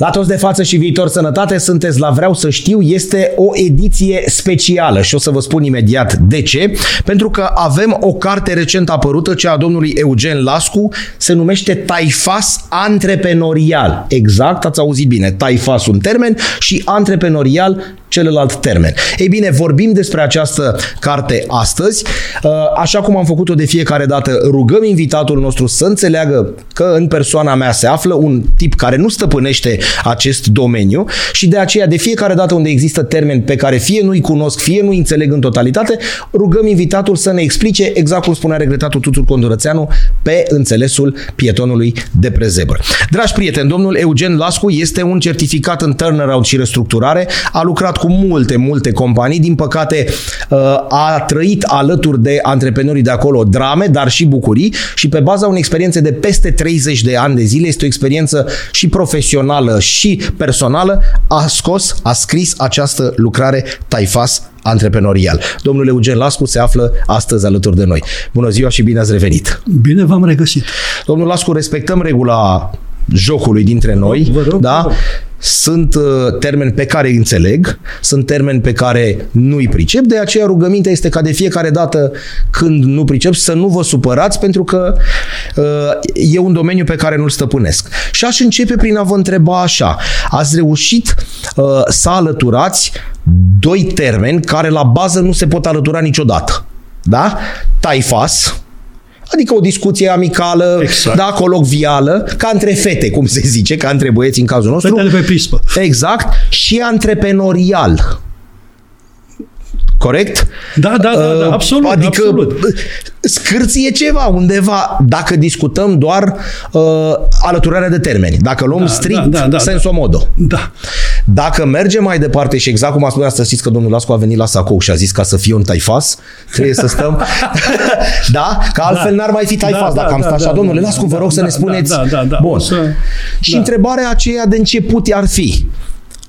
La toți de față și viitor sănătate, sunteți la Vreau să știu, este o ediție specială și o să vă spun imediat de ce. Pentru că avem o carte recent apărută, cea a domnului Eugen Lascu, se numește Taifas Antreprenorial. Exact, ați auzit bine, Taifas un termen și antreprenorial celălalt termen. Ei bine, vorbim despre această carte astăzi. Uh, așa cum am făcut-o de fiecare dată, rugăm invitatul nostru să înțeleagă că în persoana mea se află un tip care nu stăpânește acest domeniu și de aceea de fiecare dată unde există termeni pe care fie nu-i cunosc, fie nu-i înțeleg în totalitate, rugăm invitatul să ne explice exact cum spunea regretatul Tutur Condurățeanu pe înțelesul pietonului de prezebră. Dragi prieteni, domnul Eugen Lascu este un certificat în turnaround și restructurare, a lucrat cu multe, multe companii, din păcate uh, a trăit alături de antreprenorii de acolo drame, dar și bucurii și pe baza unei experiențe de peste 30 de ani de zile, este o experiență și profesională și personală, a scos, a scris această lucrare Taifas antreprenorial. Domnul Eugen Lascu se află astăzi alături de noi. Bună ziua și bine ați revenit! Bine v-am regăsit! Domnul Lascu, respectăm regula jocului dintre noi, vă rog, da? Vă rog. Sunt uh, termeni pe care îi înțeleg, sunt termeni pe care nu îi pricep, de aceea rugămintea este ca de fiecare dată când nu pricep să nu vă supărați pentru că uh, e un domeniu pe care nu-l stăpânesc. Și aș începe prin a vă întreba așa, ați reușit uh, să alăturați doi termeni care la bază nu se pot alătura niciodată. Da? Taifas, Adică o discuție amicală, Exact. da, colocvială, ca între fete, cum se zice, ca între băieți în cazul nostru. Fetele pe prispă. Exact. Și antreprenorial. Corect? Da, da, da, da, Uh, absolut, Adică absolut. scârție ceva undeva dacă discutăm doar uh, alăturarea de termeni. Dacă luăm Da, strict da, da, da, senso modo. Da. Dacă mergem mai departe și exact cum a spus asta, știți că domnul Lascu a venit la Sacou și a zis ca să fie un taifas, trebuie să stăm... da? Că altfel Da. n-ar mai fi taifas Da, dacă am da, stat așa. da, Domnule da, Lascu, vă da, rog să da, ne spuneți... da, da, da. Bun. O să- Și da. întrebarea aceea de început ar fi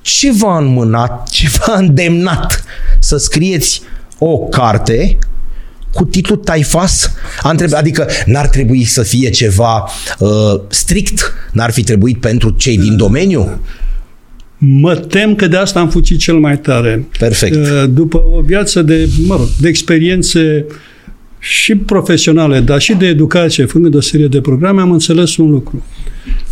ce v-a înmânat, ce v-a îndemnat să scrieți o carte cu titlul Taifas? A întrebat, adică n-ar trebui să fie ceva uh, strict? N-ar fi trebuit pentru cei din domeniu? Mă tem că de asta am fugit cel mai tare. Perfect. Uh, După o viață de, mă rog, de experiențe și profesionale, dar și de educație, făcând o serie de programe, am înțeles un lucru.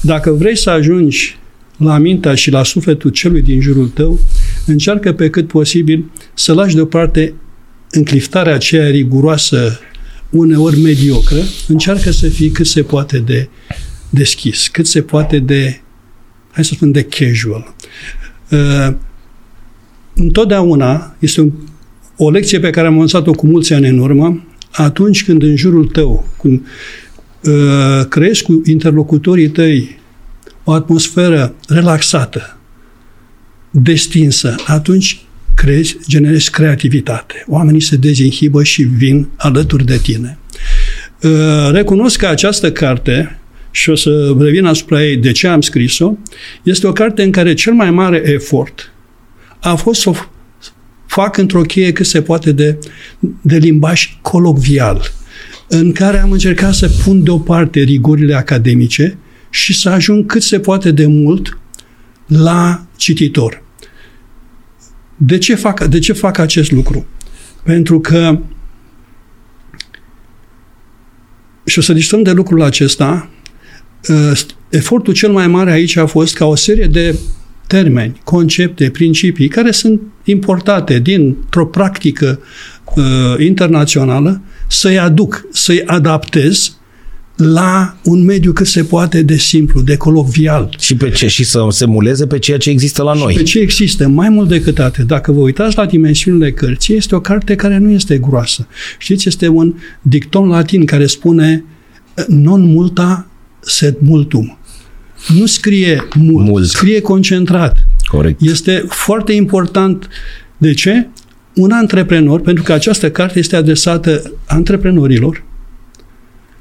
Dacă vrei să ajungi la mintea și la sufletul celui din jurul tău, încearcă pe cât posibil să lași deoparte încliftarea aceea riguroasă, uneori mediocră, încearcă să fii cât se poate de deschis, cât se poate de, hai să spun, de casual. Uh, întotdeauna este un, o lecție pe care am învățat-o cu mulți ani în urmă, atunci când în jurul tău, când uh, creezi cu interlocutorii tăi o atmosferă relaxată, destinsă, atunci crezi, generezi creativitate. Oamenii se dezinhibă și vin alături de tine. Uh, Recunosc că această carte, și o să revin asupra ei de ce am scris-o, este o carte în care cel mai mare efort a fost să o fac într-o cheie cât se poate de, de limbaj colocvial, în care am încercat să pun deoparte rigorile academice și să ajung cât se poate de mult la cititor. De ce fac, de ce fac acest lucru? Pentru că și o să discutăm de lucrul acesta, uh, efortul cel mai mare aici a fost ca o serie de termeni, concepte, principii care sunt importate dintr-o practică uh, internațională, să-i aduc, să-i adaptez la un mediu cât se poate de simplu, de colocvial. Și, pe ce, și să se muleze pe ceea ce există la noi. Pe ce există? Mai mult decât atât. Dacă vă uitați la dimensiunile cărții, este o carte care nu este groasă. Știți, este un dicton latin care spune non multa sed multum. Nu scrie mult, Mult. scrie concentrat. Corect. Este foarte important. De ce? Un antreprenor, pentru că această carte este adresată antreprenorilor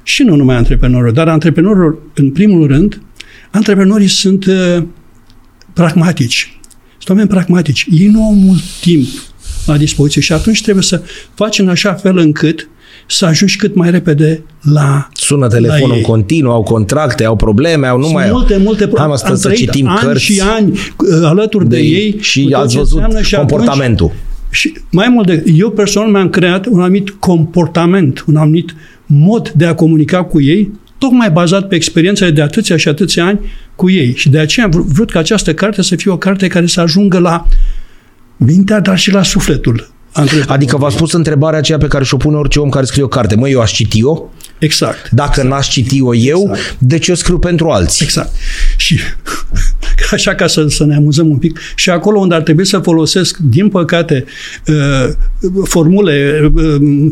și nu numai antreprenorilor, dar antreprenorilor în primul rând, antreprenorii sunt uh, pragmatici. Sunt oameni pragmatici. Ei nu au mult timp la dispoziție și atunci trebuie să faci în așa fel încât să ajungi cât mai repede la Sună telefonul la în ei. continuu, au contracte, au probleme, au nu Sunt mai au. multe, multe Hai mă, stă am să trăit citim ani cărți și ani uh, alături de, de ei. și cu tot ați ce văzut înseamnă și atunci- comportamentul. și mai mult de eu personal mi-am creat un anumit comportament, un anumit mod de a comunica cu ei, tocmai bazat pe experiențele de atâția și atâția ani cu ei. Și de aceea am vrut- vrut ca această carte să fie o carte care să ajungă la mintea, dar și la sufletul. antreprenorului. Adică v-a spus întrebarea aceea pe care și-o pune orice om care scrie o carte. Măi, eu aș citi-o? Exact. Dacă n-aș citi-o eu, Exact. de ce o scriu pentru alții? Exact. Și așa ca să, să ne amuzăm un pic. Și acolo unde ar trebui să folosesc, din păcate, uh, formule, uh,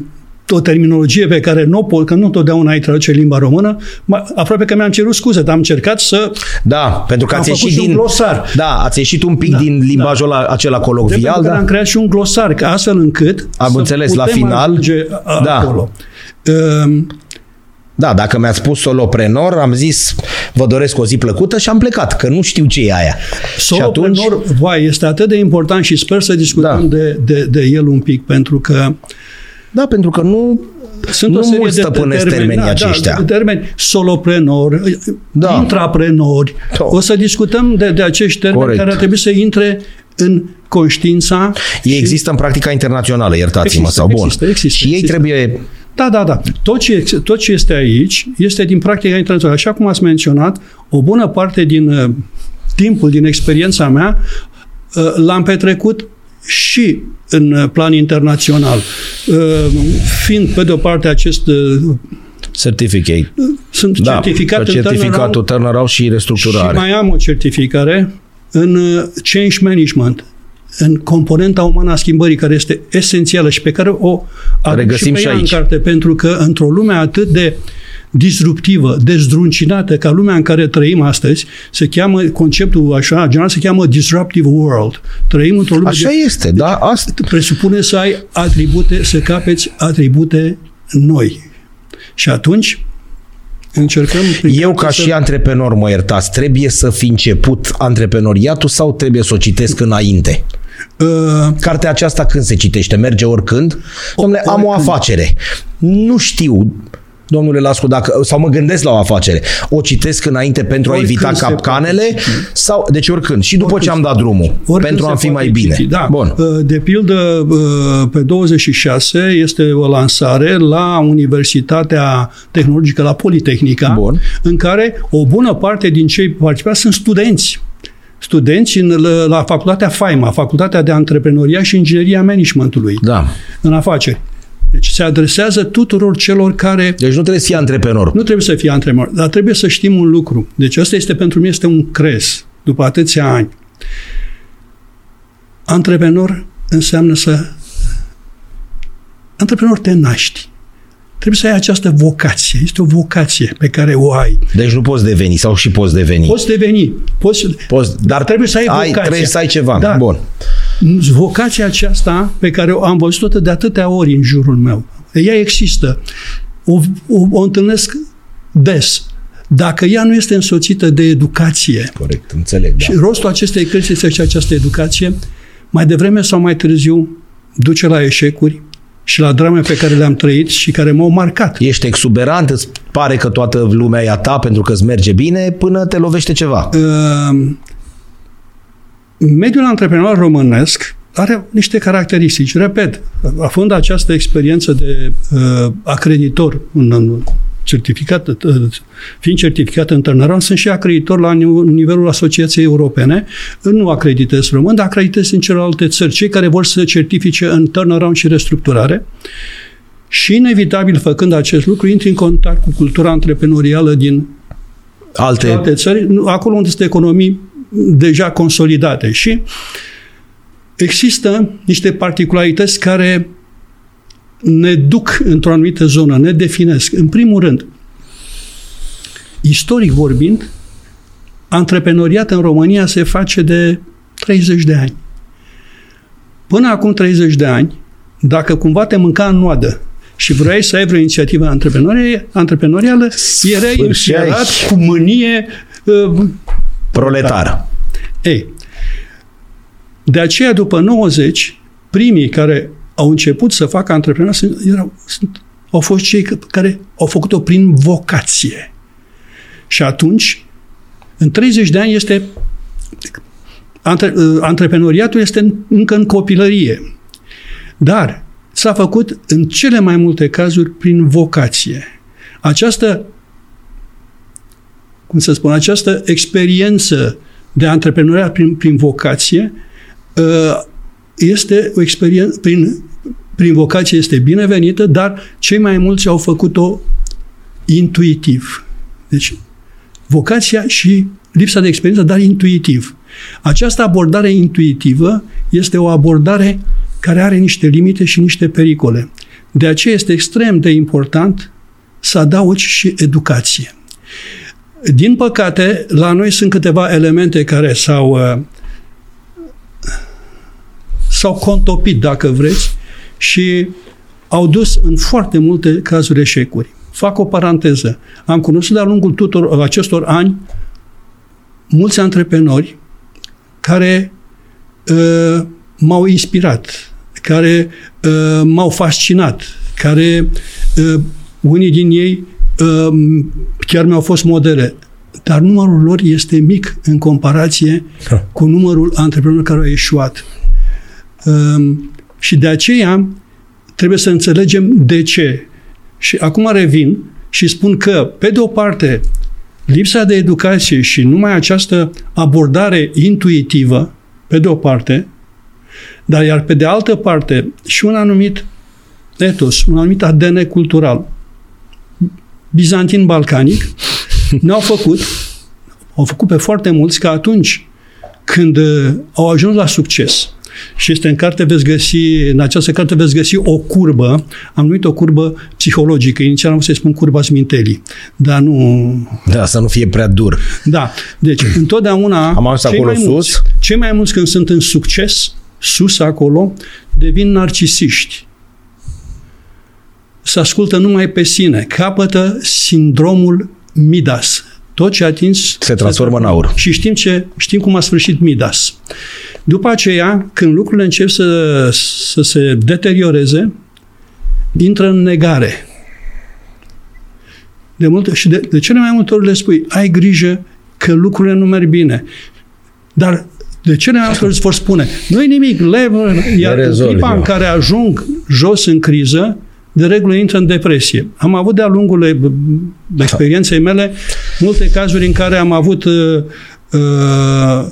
o terminologie pe care nu o pot, că nu totdeauna ai traduce în limba română, ma- aproape că mi-am cerut scuze, dar am încercat să Da, pentru că Am ați făcut ieșit și un din... glosar. Da, ați ieșit un pic Da, din limbajul da. acela Pentru colocvial, că da? am creat și un glosar, ca astfel încât Am să înțeles, la putem final, ajunge a- da. acolo. Uh, Da, dacă mi-ați spus soloprenor, am zis vă doresc o zi plăcută și am plecat, că nu știu ce e aia. și atunci, Soloprenor, vai, este atât de important și sper să discutăm Da. de, de, de el un pic, pentru că da, pentru că nu sunt Nu o serie mulți de stăpânesc termeni, termenii da, aceștia. Da, termeni soloprenor, Da. da. intraprenori. Da. O să discutăm de, de acești termeni Corect. care ar trebui să intre în conștiința. ei și- există în practica internațională, iertați-mă, Există, sau bun. există, există, și ei există. trebuie Da, da, da. Tot ce, tot ce este aici este din practica internațională. Așa cum ați menționat, o bună parte din uh, timpul, din experiența mea, uh, l-am petrecut și în uh, plan internațional. Uh, fiind, pe de o parte, acest uh, certificate. sunt Da, certificat că în certificatul turnaround turnaround și restructurare. și mai am o certificare în uh, change management, în componenta umană a schimbării, care este esențială și pe care o aduc Regăsim și, și pe ea aici. în carte, pentru că într-o lume atât de disruptivă, dezdruncinată ca lumea în care trăim astăzi, se cheamă, conceptul așa, general se cheamă disruptive world. Trăim într-o lume Așa de, este, da, asta. presupune să ai atribute, să capeți atribute noi. Și atunci încercăm... prin Eu carte ca să- și antreprenor, mă iertați, trebuie să fi început antreprenoriatul sau trebuie să o citesc înainte? Uh, Cartea aceasta când se citește? Merge oricând? Domnule, am o oricând. afacere. Nu știu, domnule Lascu, dacă, sau mă gândesc la o afacere. O citesc înainte pentru a Oricând evita se capcanele? poate citi. Sau, deci oricând. Și după Oricând ce am se dat drumul. Oricând pentru a se fi mai poate bine. citi, Da. Bun. Uh, De pildă, uh, pe 26 este o lansare la Universitatea Tehnologică, la Politehnica, Bun. în care o bună parte din cei participați sunt studenți. Studenți în, la, la facultatea FAIMA, Facultatea de Antreprenoria și Ingineria Managementului, Da. în afaceri. Deci se adresează tuturor celor care Deci nu trebuie să fii antreprenor. nu trebuie să fie antreprenor, dar trebuie să știm un lucru. Deci ăsta este pentru mine este un cres după atâția ani. Antreprenor înseamnă să... Antreprenor te naști. Trebuie să ai această vocație. Este o vocație pe care o ai. Deci nu poți deveni sau și poți deveni. Poți deveni. Poți, Poți, dar trebuie să ai vocația. Trebuie să ai ceva. Da. Bun. Vocația aceasta pe care o am văzut-o de atâtea ori în jurul meu. Ea există. O, o, o întâlnesc des. Dacă ea nu este însoțită de educație, Corect, înțeleg. Da. și rostul acestei cărți este și această educație, mai devreme sau mai târziu duce la eșecuri și la drame pe care le-am trăit și care m-au marcat. Ești exuberant, îți pare că toată lumea e a ta pentru că îți merge bine, până te lovește ceva. Uh, mediul antreprenorial românesc are niște caracteristici. Repet, având această experiență de uh, acreditor în, în certificat, uh, fiind certificat în turnaround, sunt și acreditor la nive- nivelul Asociației Europene. Nu acreditez român, dar acreditez în celelalte țări, cei care vor să certifice în turnaround și restructurare. Și inevitabil, făcând acest lucru, intri în contact cu cultura antreprenorială din Alte, alte țări, nu- acolo unde sunt economii deja consolidate. Și există niște particularități care ne duc într-o anumită zonă, ne definesc. În primul rând, istoric vorbind, antreprenoriat în România se face de 30 de ani. Până acum 30 de ani, dacă cumva te mânca în noadă și vrei să ai vreo inițiativă antreprenorială, antreprenorială erai Sfârșeai. înfierat cu mânie. Uh, proletar. Ei, de aceea, după 90, primii care au început să facă antreprenori sunt, erau, sunt au fost cei care au făcut-o prin vocație. Și atunci, în 30 de ani este antre, uh, antreprenoriatul este încă în copilărie. Dar s-a făcut în cele mai multe cazuri prin vocație. Această cum să spun, această experiență de antreprenoriat prin, prin vocație uh, este o experiență, prin, prin vocație este binevenită, dar cei mai mulți au făcut-o intuitiv. Deci, vocația și lipsa de experiență, dar intuitiv. Această abordare intuitivă este o abordare care are niște limite și niște pericole. De aceea este extrem de important să adaugi și educație. Din păcate, la noi sunt câteva elemente care s-au uh, s-au contopit, dacă vreți, și au dus în foarte multe cazuri eșecuri. Fac o paranteză. Am cunoscut de-a lungul tuturor acestor ani mulți antreprenori care uh, m-au inspirat, care uh, m-au fascinat, care uh, unii din ei uh, chiar mi-au fost modele. Dar numărul lor este mic în comparație ha. cu numărul antreprenorilor care au ieșuat. Uh, și de aceea trebuie să înțelegem de ce. Și acum revin și spun că, pe de o parte, lipsa de educație și numai această abordare intuitivă, pe de o parte, dar iar pe de altă parte și un anumit etos, un anumit ADN cultural bizantin-balcanic ne-au făcut, au făcut pe foarte mulți că atunci când uh, au ajuns la succes, și este în carte veți găsi, în această carte veți găsi o curbă, am numit o curbă psihologică, inițial am să-i spun curba smintelii, dar nu... Da, să nu fie prea dur. Da, deci întotdeauna am ajuns cei acolo mai sus. Mulți, cei mai mulți când sunt în succes, sus acolo, devin narcisiști. Se ascultă numai pe sine, capătă sindromul Midas. Tot ce atins se transformă în aur. Și știm, ce, știm cum a sfârșit Midas. După aceea, când lucrurile încep să, să se deterioreze, intră în negare. De multe, și de, de cele mai multe ori le spui, ai grijă că lucrurile nu merg bine. Dar de cele mai multe ori îți vor spune, nu-i nimic, le, iar în clipa în care ajung jos în criză, de regulă intră în depresie. Am avut de-a lungul experienței mele multe cazuri în care am avut uh, uh,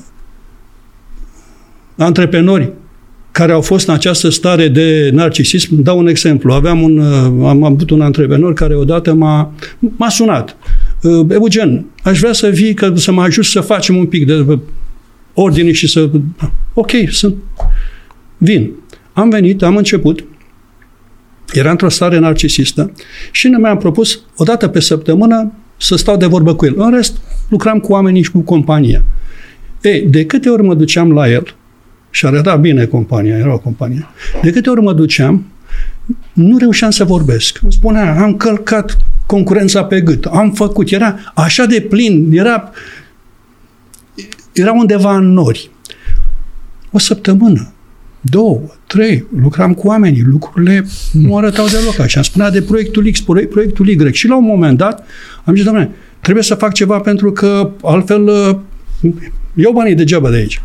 antreprenori care au fost în această stare de narcisism. Dau un exemplu. Aveam un, uh, am avut un antreprenor care odată m-a, m-a sunat. Uh, Eugen, aș vrea să vii că să mă ajut să facem un pic de ordine și să... Ok, sunt... Vin. Am venit, am început. Era într-o stare narcisistă și ne mi-am propus o dată pe săptămână să stau de vorbă cu el. În rest, lucram cu oamenii și cu compania. Ei, de câte ori mă duceam la el, și arăta bine compania, era o companie. De câte ori mă duceam, nu reușeam să vorbesc. Îmi spunea, am călcat concurența pe gât, am făcut, era așa de plin, era, era undeva în nori. O săptămână, două, trei, lucram cu oamenii, lucrurile nu arătau deloc așa. Îmi spunea de proiectul X, proiectul Y. Și la un moment dat am zis, domnule, trebuie să fac ceva pentru că altfel iau banii degeaba de aici.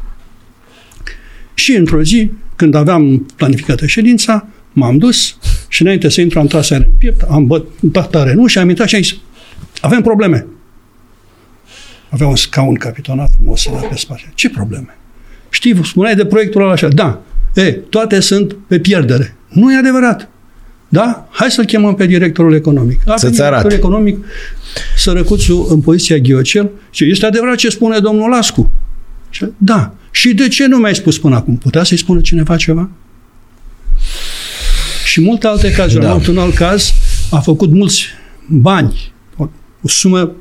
Și într-o zi, când aveam planificată ședința, m-am dus și înainte să intru am tras în piept, am bătat tare nu și am intrat și am zis, avem probleme. Avea un scaun capitonat frumos la pe spate. Ce probleme? Știi, spuneai de proiectul ăla așa. Da. E, toate sunt pe pierdere. Nu e adevărat. Da? Hai să-l chemăm pe directorul economic. A Să-ți directorul economic, sărăcuțul în poziția ghiocel și este adevărat ce spune domnul Lascu. Și, da. Și de ce nu mi-ai spus până acum? Putea să-i spună cineva ceva? Și multe alte cazuri. Da. Am avut un alt caz, a făcut mulți bani, o, o sumă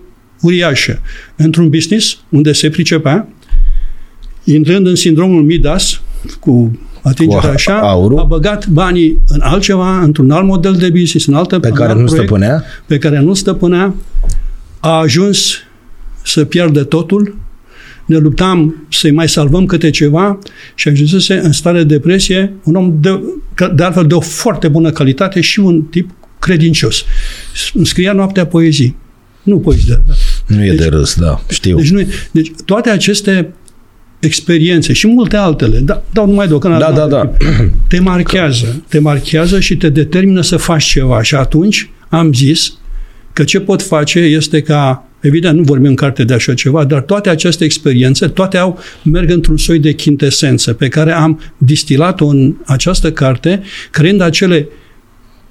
uriașă, într-un business unde se pricepea, intrând în sindromul Midas, cu atingerea așa, aurul. a băgat banii în altceva, într-un alt model de business, în altă pe care nu proiect, stăpânea, pe care nu stăpânea, a ajuns să pierdă totul, ne luptam să-i mai salvăm câte ceva și ajunsese în stare de depresie un om de, de altfel de o foarte bună calitate și un tip credincios. Îmi scria noaptea poezii. Nu poezii de Nu e deci, de râs, da, știu. Deci, nu e, deci toate aceste experiențe și multe altele, da, dau numai de o Da, da, da. Te marchează, te marchează și te determină să faci ceva. Și atunci am zis că ce pot face este ca Evident, nu vorbim în carte de așa ceva, dar toate aceste experiențe, toate au, merg într-un soi de chintesență pe care am distilat-o în această carte, creând acele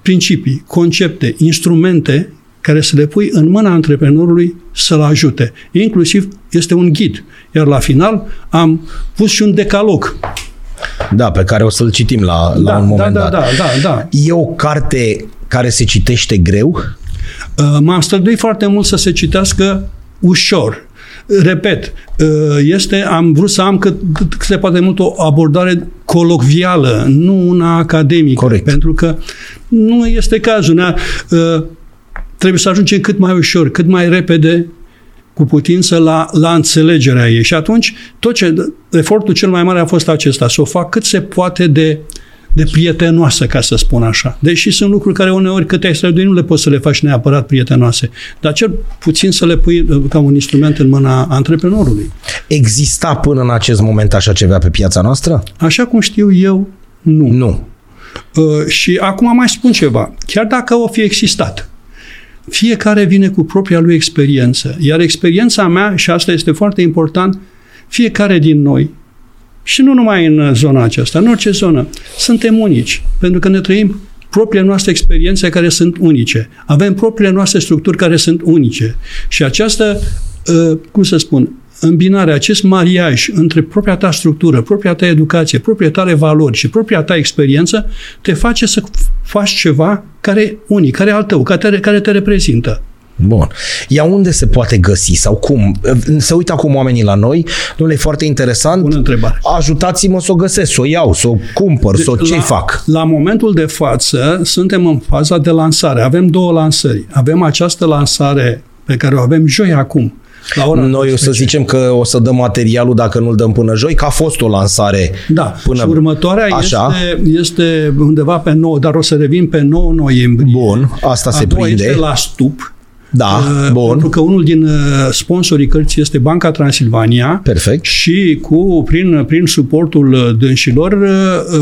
principii, concepte, instrumente care să le pui în mâna antreprenorului să-l ajute. Inclusiv este un ghid. Iar la final am pus și un decalog. Da, pe care o să-l citim la, la da, un moment da, dat. Da, da, da, da. E o carte care se citește greu? Uh, m-am străduit foarte mult să se citească ușor. Repet, uh, este, am vrut să am cât, cât se poate mult o abordare colocvială, nu una academică. Corect. Pentru că nu este cazul. Ne, uh, trebuie să ajungem cât mai ușor, cât mai repede cu putință la, la înțelegerea ei. Și atunci, tot ce, efortul cel mai mare a fost acesta, să o fac cât se poate de uh, de prietenoasă, ca să spun așa. Deși sunt lucruri care uneori câte ai strădui nu le poți să le faci neapărat prietenoase, dar cel puțin să le pui uh, ca un instrument în mâna antreprenorului. Exista până în acest moment așa ceva pe piața noastră? Așa cum știu eu, nu. Nu. Uh, și acum mai spun ceva. Chiar dacă o fi existat, fiecare vine cu propria lui experiență. Iar experiența mea, și asta este foarte important, fiecare din noi și nu numai în zona aceasta, în orice zonă. Suntem unici, pentru că ne trăim propriile noastre experiențe care sunt unice. Avem propriile noastre structuri care sunt unice. Și această, ă, cum să spun, îmbinare, acest mariaj între propria ta structură, propria ta educație, propria tale valori și propria ta experiență te face să faci ceva care e unic, care e al tău, care te, care te reprezintă. Bun. Ea unde se poate găsi sau cum? Se uită acum oamenii la noi, domnule, e foarte interesant. Bună întrebare. Ajutați-mă să o găsesc, să o iau, să o cumpăr, să o ce fac? La momentul de față suntem în faza de lansare. Avem două lansări. Avem această lansare pe care o avem joi acum. La ora Noi o să zicem că o să dăm materialul dacă nu-l dăm până joi, că a fost o lansare da. până și următoarea așa. Este, este undeva pe 9, dar o să revin pe 9 noiembrie. Bun, asta a se prinde. este la stup. Da, uh, bun. Pentru că unul din uh, sponsorii cărții este Banca Transilvania. Perfect. Și cu, prin, prin suportul uh, dânșilor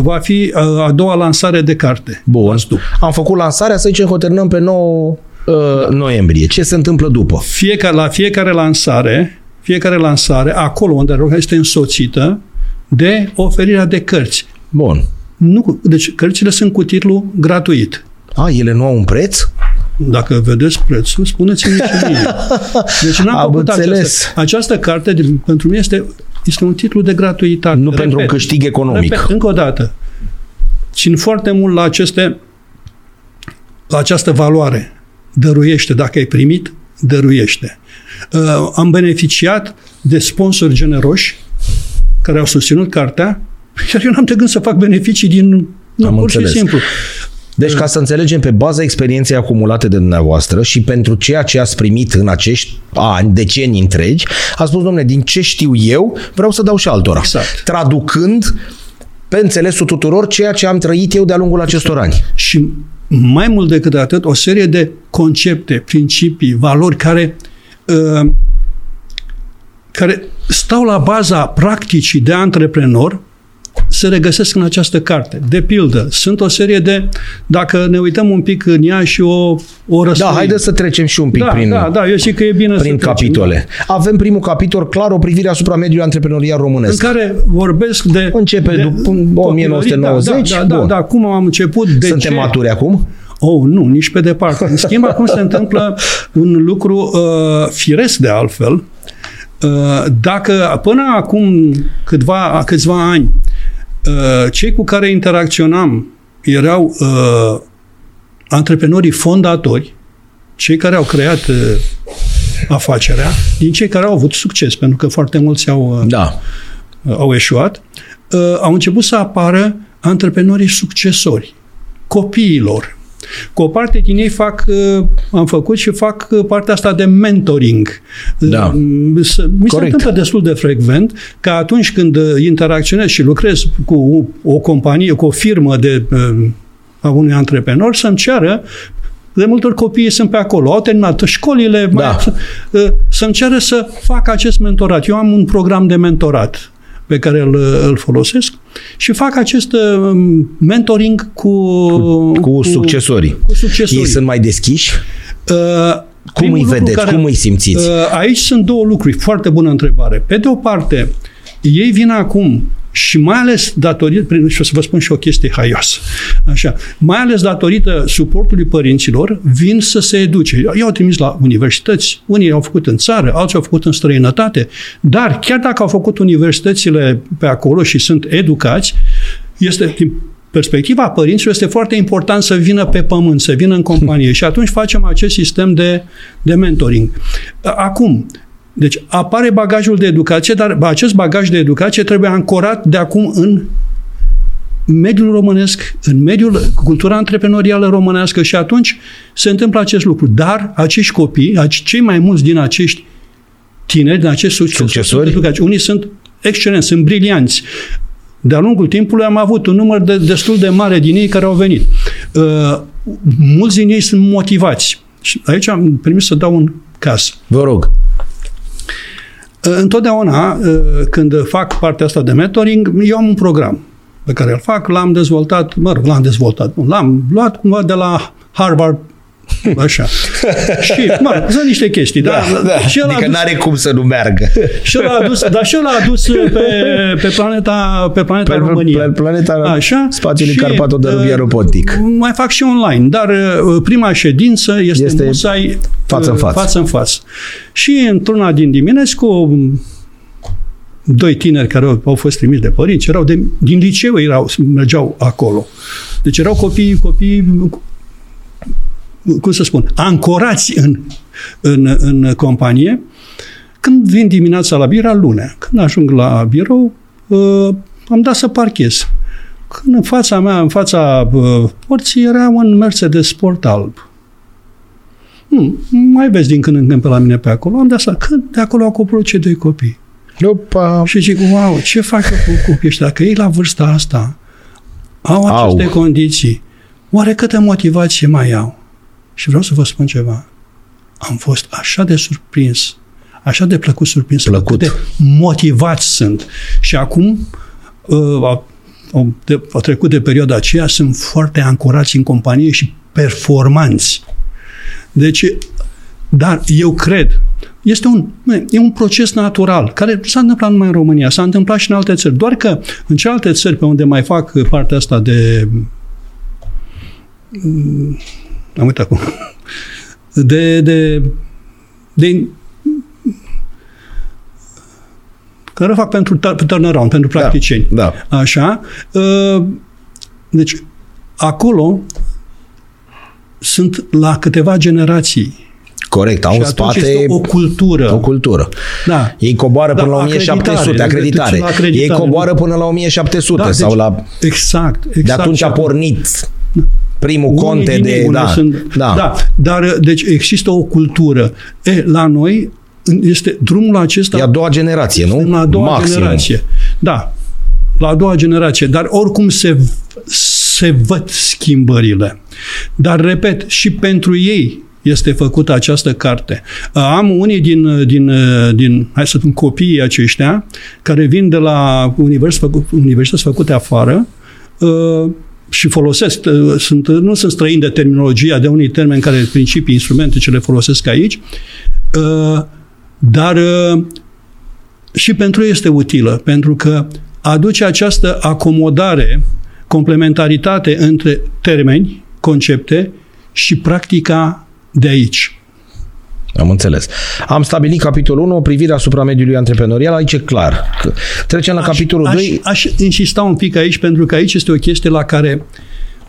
va fi a doua lansare de carte. Bun. Am făcut lansarea, să zicem, hotărâm pe 9 uh, noiembrie. Ce se întâmplă după? Fiecare, la fiecare lansare, fiecare lansare, acolo unde este însoțită de oferirea de cărți. Bun. Nu, deci cărțile sunt cu titlu gratuit. A, ele nu au un preț? Dacă vedeți prețul, spuneți-mi și mie. Deci n-am Am făcut înțeles. această, această carte, pentru mine este, este un titlu de gratuitate. Nu repet, pentru un câștig economic. Repet, încă o dată. Țin foarte mult la aceste la această valoare. Dăruiește. Dacă ai primit, dăruiește. Uh, am beneficiat de sponsori generoși care au susținut cartea, iar eu n-am de gând să fac beneficii din... Nu, Am pur înțeles. și simplu. Deci, ca să înțelegem, pe baza experienței acumulate de dumneavoastră și pentru ceea ce ați primit în acești ani, decenii întregi, a spus, domnule, din ce știu eu, vreau să dau și altora. Exact. Traducând pe înțelesul tuturor ceea ce am trăit eu de-a lungul acestor ani. Și mai mult decât atât, o serie de concepte, principii, valori care, uh, care stau la baza practicii de antreprenor se regăsesc în această carte. De pildă, sunt o serie de, dacă ne uităm un pic în ea și o, o răsfoim. Da, haideți să trecem și un pic da, prin, da, da, eu zic că e bine prin să capitole. Trecem, Avem primul capitol, clar, o privire asupra mediului antreprenorial în românesc. care vorbesc de... Începe de, după copilării, 1990, Da, da, da, bun. da, da, cum am început, de Suntem ce? maturi acum? Oh, nu, nici pe departe. În schimb, acum se întâmplă un lucru uh, firesc de altfel. Uh, dacă până acum câtva, câțiva ani uh, cei cu care interacționam erau uh, antreprenorii fondatori, cei care au creat uh, afacerea, din cei care au avut succes, pentru că foarte mulți au, uh, Da. au eșuat, uh, au început să apară antreprenorii succesori, copiilor. Cu o parte din ei fac, uh, am făcut și fac uh, partea asta de mentoring. Da. Uh, să- Mi se Corect. întâmplă destul de frecvent că atunci când uh, interacționez și lucrez cu o companie, cu o firmă de uh, a unui antreprenor, să-mi ceară de multe ori copiii sunt pe acolo, au terminat școlile, Da. mai, să-mi cere să fac acest mentorat. Eu am un program de mentorat pe care îl, îl folosesc și fac acest uh, mentoring cu, Cu succesorii. Cu succesorii. Ei sunt mai deschiși? Uh, Cum primul îi lucru vedeți? Cum îi simțiți? Uh, aici sunt două lucruri. Foarte bună întrebare. Pe de o parte, ei vin acum și mai ales datorită, prin- și o să vă spun și o chestie haioasă, așa, mai ales datorită suportului părinților, vin să se educe. I-au trimis la universități, unii au făcut în țară, alții au făcut în străinătate, dar chiar dacă au făcut universitățile pe acolo și sunt educați, este, din perspectiva părinților, este foarte important să vină pe pământ, să vină în companie și atunci facem acest sistem de, de mentoring. Acum, deci apare bagajul de educație, dar acest bagaj de educație trebuie ancorat de acum în mediul românesc, în mediul, cultura antreprenorială românească și atunci se întâmplă acest lucru. Dar acești copii, ace- cei mai mulți din acești tineri, din acești succesori, Succesori? sunt educați. Unii sunt excelenți, sunt brilianți. De-a lungul timpului am avut un număr de, destul de mare din ei care au venit. Uh, mulți din ei sunt motivați. Și aici am primit să dau un caz. Vă rog. Uh, Întotdeauna, uh, când fac partea asta de mentoring, eu am un program pe care îl fac, l-am dezvoltat, mă rog, l-am dezvoltat, nu, l-am luat cumva de la Harvard, așa. și, mă rog, sunt niște chestii, da, Și el a adică adus- n-are cum să nu meargă. și el a adus, dar și el a adus pe, pe planeta, pe planeta Pe- România. pe planeta spațiului Carpato-Danubiano uh, Pontic. Mai fac și online, dar uh, prima ședință este, Este este musai față în uh, față. față în față. Și într-una din dimineți cu doi tineri care au, au fost trimiși de părinți, erau de, din liceu, erau, mergeau acolo. Deci erau copii, copii cum să spun, ancorați în, în, în companie. Când vin dimineața la birou, era lunea. Când ajung la birou, uh, am dat să parchez. Când în fața mea, în fața uh, porții, era un Mercedes Sport alb. Hmm, mai vezi din când în când pe la mine pe acolo. Am dat să, când de acolo au coborât cei doi copii. Opa. Și zic, wow, ce fac eu cu copiii ăștia? Dacă ei la vârsta asta au aceste Au. condiții, oare câtă motivație mai au? Și vreau să vă spun ceva. Am fost așa de surprins, așa de plăcut surprins, Plăcut. cât de motivați sunt. Și acum uh, au, au, de, au trecut de perioada aceea, sunt foarte ancorați în companie și performanți. Deci, dar eu cred, este un, e un proces natural, care nu s-a întâmplat numai în România, s-a întâmplat și în alte țări. Doar că în celelalte țări pe unde mai fac partea asta de mm, am uitat cum de, de, de care o fac pentru tur- turnaround, pentru practicieni. Da. Așa. Uh, Deci, acolo sunt la câteva generații. Corect, au și în atunci spate este o cultură. o cultură. Da. Ei coboară Da, până la acreditare, 1700, acreditare. deci la acreditare, Ei coboară nu? până la 1700 Da, sau deci- la... Exact, exact. De atunci a Și pornit primul Unii conte din de... ei, unde Da, sunt, da. da. Dar, deci, există o cultură. E, la noi este drumul acesta... E a doua generație, nu? La a doua Maximum. generație. Da. La a doua generație. Dar oricum se, se văd schimbările. Dar, repet, și pentru ei este făcută această carte. Am unii din, din, din hai să spun, copiii aceștia, care vin de la univers, făcu, universități făcute afară, uh, și folosesc, uh, sunt, nu sunt străini de terminologia, de unii termeni care, principii, instrumente ce le folosesc aici, uh, dar uh, și pentru ei este utilă, pentru că aduce această acomodare, complementaritate între termeni, concepte și practica de aici. Am înțeles. Am stabilit capitolul 1, o privire asupra mediului antreprenorial, aici e clar. Că- Trecem la capitolul aș, 2. Aș insista un pic aici, pentru că aici este o chestie la care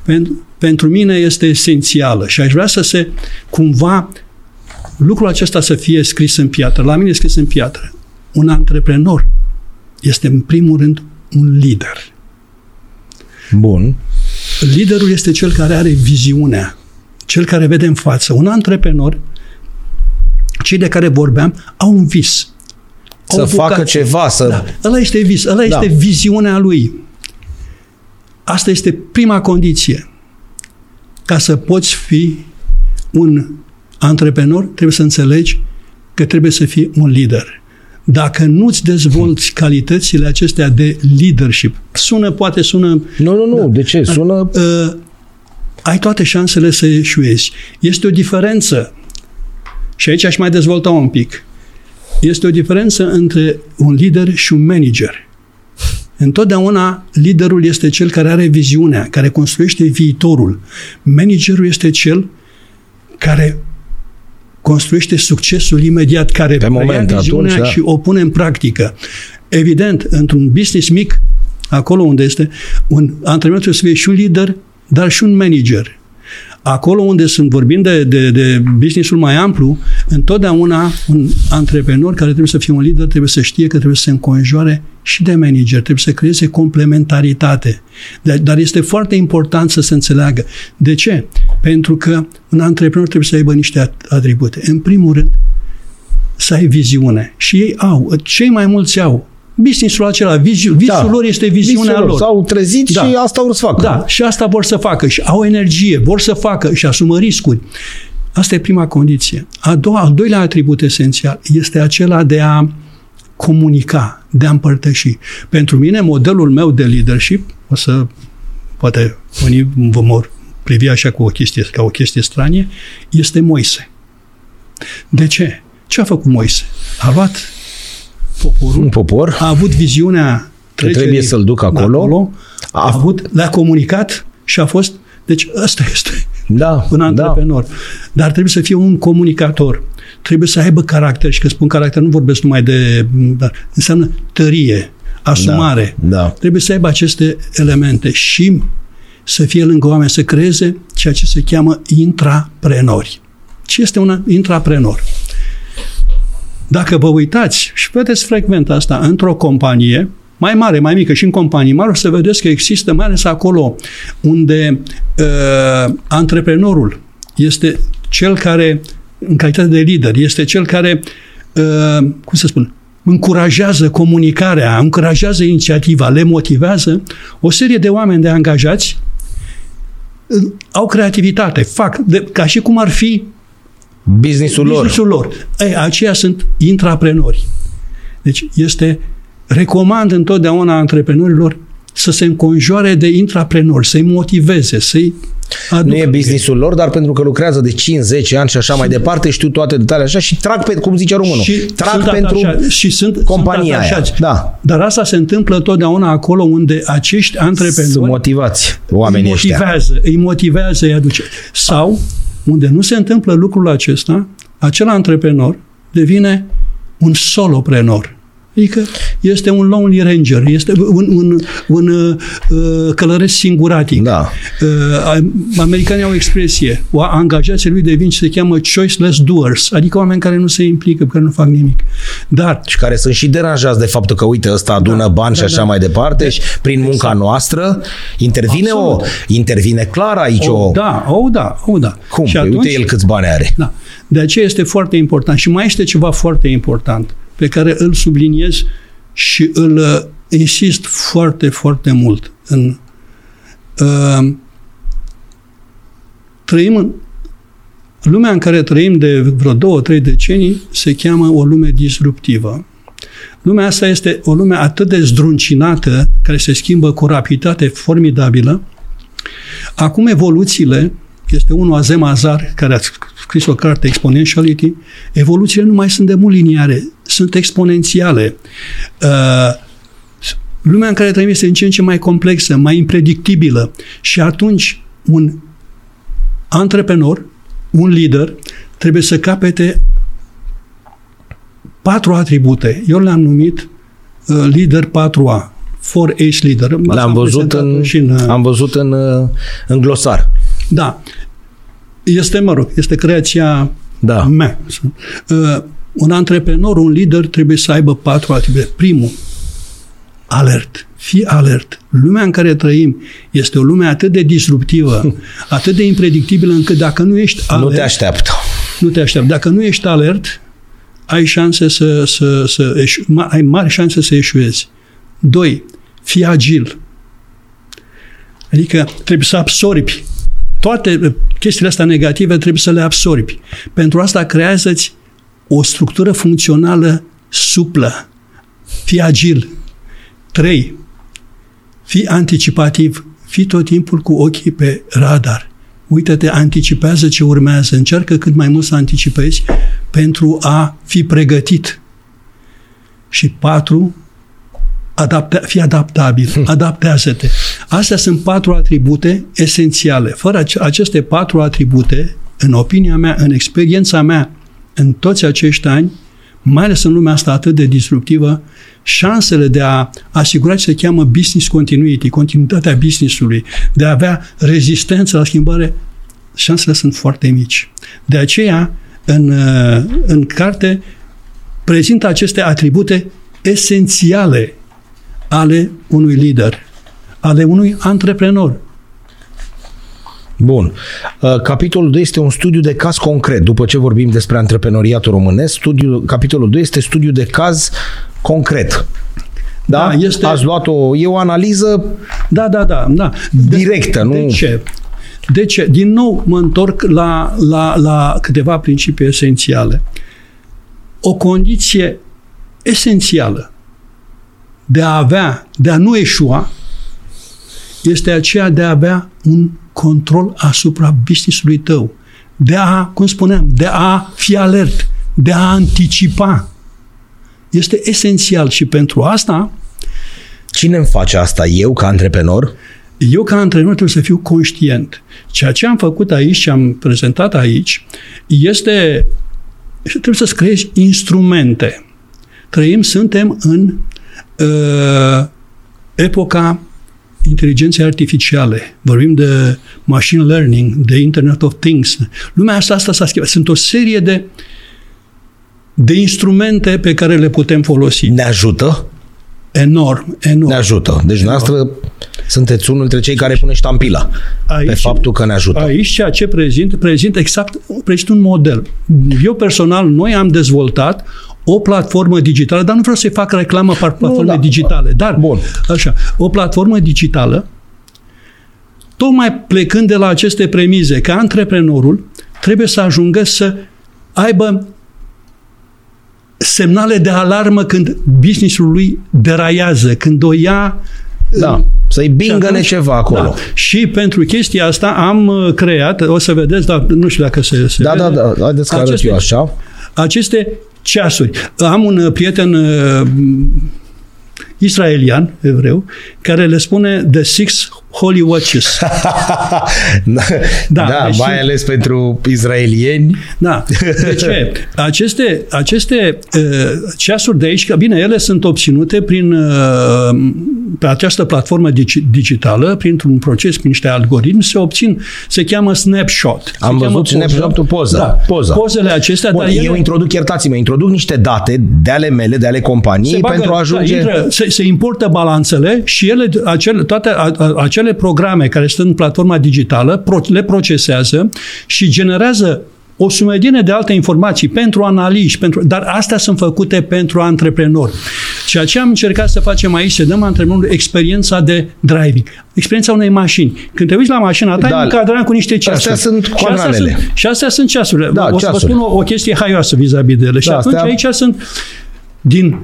pentru, pentru mine este esențială și aș vrea să se, cumva, lucrul acesta să fie scris în piatră. La mine e scris în piatră. Un antreprenor este, în primul rând, un lider. Bun. Liderul este cel care are viziunea, cel care vede în față. Un antreprenor, cei de care vorbeam, au un vis. Au Să o facă vocație. ceva, să... Da, ăla este vis, ăla Da. este viziunea lui. Asta este prima condiție ca să poți fi un antreprenor, trebuie să înțelegi că trebuie să fii un lider. Dacă nu-ți dezvolți calitățile acestea de leadership, sună, poate sună... Nu, nu, nu, da, de ce? Sună... Uh, ai toate șansele să eșuezi. Este o diferență, și aici aș mai dezvolta un pic, este o diferență între un lider și un manager. Întotdeauna liderul este cel care are viziunea, care construiește viitorul. Managerul este cel care construiește succesul imediat, care Pe moment, viziunea atunci, da. și o pune în practică. Evident, într-un business mic, acolo unde este, un antreprenor trebuie să fie și un lider, dar și un manager. Acolo unde sunt vorbim de, de, de businessul mai amplu, întotdeauna un antreprenor care trebuie să fie un lider trebuie să știe că trebuie să se înconjoare și de manager, trebuie să creeze complementaritate. Dar este foarte important să se înțeleagă. De ce? Pentru că un antreprenor trebuie să aibă niște atribute. În primul rând, să ai viziune. Și ei au, cei mai mulți au businessul acela, viziul, visul da. lor este viziunea Visul lor. S-au trezit da. și asta vor să facă. Da, și asta vor să facă și au energie, vor să facă și asumă riscuri. Asta e prima condiție. A doua, al doilea atribut esențial este acela de a comunica, de a împărtăși. Pentru mine, modelul meu de leadership, o să, poate unii vă mor privi așa cu o chestie, ca o chestie stranie, este Moise. De ce? Ce a făcut Moise? A luat poporul, un popor, a avut viziunea că trebuie să-l duc acolo, acolo a, a avut, le-a comunicat și a fost, deci ăsta este da, un antreprenor. Da. Dar trebuie să fie un comunicator. Trebuie să aibă caracter și că spun caracter nu vorbesc numai de, dar înseamnă tărie, asumare. Da, da. Trebuie să aibă aceste elemente și să fie lângă oameni, să creeze ceea ce se cheamă intraprenori. Ce este un intraprenor? Dacă vă uitați și vedeți frecvent asta într-o companie, mai mare, mai mică și în companii mari, o să vedeți că există, mai ales acolo unde uh, antreprenorul este cel care, în calitate de lider, este cel care, uh, cum să spun, încurajează comunicarea, încurajează inițiativa, le motivează, o serie de oameni de angajați uh, au creativitate, fac, de, ca și cum ar fi businessul lor. Businessul lor. Ei, aceia sunt intraprenori. Deci este, recomand întotdeauna antreprenorilor să se înconjoare de intraprenori, să-i motiveze, să-i aducă. Nu e businessul lor, dar pentru că lucrează de 5-10 ani și așa și mai departe, știu toate detaliile așa și trag pe, cum zice românul, și trag pentru atașați, și sunt, compania sunt aia. Da. Dar asta se întâmplă totdeauna acolo unde acești antreprenori Sunt motivați oamenii îi motivează, ăștia. îi motivează, îi aduce. Sau unde nu se întâmplă lucrul acesta, acel antreprenor devine un soloprenor. Adică este un lonely ranger, este un, un, un uh, călăreț singuratic. Da. Uh, americanii au o expresie, o angajații lui devin ce se cheamă choiceless doers, adică oameni care nu se implică, care nu fac nimic. Dar și care sunt și deranjați de faptul că, uite, ăsta adună da, bani da, și așa da. mai departe și prin munca exact. noastră intervine Absolut. o intervine clar aici o... o... Da, o da, o da. Cum? Și păi atunci, uite el câți bani are. Da. De aceea este foarte important. Și mai este ceva foarte important pe care îl subliniez și îl uh, insist foarte, foarte mult. În, uh, trăim în lumea în care trăim de vreo două, trei decenii se cheamă o lume disruptivă. Lumea asta este o lume atât de zdruncinată, care se schimbă cu rapiditate formidabilă. Acum evoluțiile este unul Azem Azar, care a scris o carte Exponentiality, evoluțiile nu mai sunt de mult liniare, sunt exponențiale. Uh, lumea în care trăim este în ce în ce mai complexă, mai impredictibilă și atunci un antreprenor, un lider, trebuie să capete patru atribute. Eu le-am numit uh, lider 4A, 4H leader. L-am văzut în, și în, uh, am văzut în, uh, în glosar. Da. Este, mă rog, este creația da. mea. Uh, un antreprenor, un lider trebuie să aibă patru atribute. Primul, alert. Fii alert. Lumea în care trăim este o lume atât de disruptivă, atât de impredictibilă, încât dacă nu ești alert... Nu te așteaptă. Nu te așteaptă. Dacă nu ești alert, ai șanse să, să, să eșu, ai mari șanse să eșuezi. Doi, fii agil. Adică trebuie să absorbi toate chestiile astea negative trebuie să le absorbi. Pentru asta creează-ți o structură funcțională suplă. Fii agil. 3. Fii anticipativ. Fii tot timpul cu ochii pe radar. Uită-te, anticipează ce urmează. Încearcă cât mai mult să anticipezi pentru a fi pregătit. Și patru, adapte, fii adaptabil, hm. adaptează-te. Astea sunt patru atribute esențiale. Fără aceste patru atribute, în opinia mea, în experiența mea, în toți acești ani, mai ales în lumea asta atât de disruptivă, șansele de a asigura ce se cheamă business continuity, continuitatea businessului, de a avea rezistență la schimbare, șansele sunt foarte mici. De aceea, în, în carte, prezintă aceste atribute esențiale ale unui lider, ale unui antreprenor. Bun. Uh, capitolul 2 este un studiu de caz concret. După ce vorbim despre antreprenoriatul românesc, studiu, capitolul 2 este studiu de caz concret. Da? da este... Ați luat-o, e o analiză da, da, da, da. directă, de, nu? De ce? De ce? Din nou mă întorc la, la, la câteva principii esențiale. O condiție esențială de a avea, de a nu eșua, este aceea de a avea un control asupra business-ului tău, de a, cum spuneam, de a fi alert, de a anticipa. Este esențial și pentru asta... Cine îmi face asta? Eu, ca antreprenor? Eu, ca antreprenor, trebuie să fiu conștient. Ceea ce am făcut aici, ce am prezentat aici, este... Trebuie să-ți creezi instrumente. Trăim, suntem în uh, epoca inteligenței artificiale, vorbim de machine learning, de Internet of Things. Lumea asta, asta s-a schimbat. Sunt o serie de, de instrumente pe care le putem folosi. Ne ajută? Enorm, enorm. Ne ajută. Deci noastră sunteți unul dintre cei care pune ștampila aici, pe faptul că ne ajută. Aici ceea ce prezint, prezint exact prezint un model. Eu personal, noi am dezvoltat o platformă digitală, dar nu vreau să-i fac reclamă pe platforme nu, da. digitale, dar Bun. așa, o platformă digitală, tocmai plecând de la aceste premize, că antreprenorul trebuie să ajungă să aibă semnale de alarmă când businessul lui deraiază, când o ia da. Să-i bingă ceva acolo. Da. Și pentru chestia asta am uh, creat, o să vedeți, dar nu știu dacă se, se Da, vede, da, da, haideți că arăt eu așa. Aceste ceasuri. Am un uh, prieten uh, israelian, evreu, care le spune The Six Holy Watches. da, da deci, mai ales pentru izraelieni. Da. De ce? Aceste, aceste uh, ceasuri de aici, că bine, ele sunt obținute prin uh, pe această platformă dig- digitală, printr-un proces, prin niște algoritmi, se obțin, se cheamă snapshot. Am se văzut snapshot-ul poză. Da, poza. Pozele acestea. Bun, dar ele... eu introduc, iertați-mă, introduc niște date de ale mele, de ale companiei, bagă, pentru a ajunge... Da, intră, se, se importă balanțele și ele, acele, toate a, a, acele programe care sunt în platforma digitală pro, le procesează și generează o sumedenie de alte informații pentru analiști, pentru, dar astea sunt făcute pentru antreprenori. Ceea ce am încercat să facem aici, să dăm antreprenorului experiența de driving, experiența unei mașini. Când te uiți la mașina ta, da, e un cadran cu niște ceasuri. Astea sunt și astea sunt, și astea sunt ceasurile. Da, o să ceasuri. vă spun o, o chestie haioasă vis-a-vis de ele. Da, și atunci astea... aici sunt din Uh,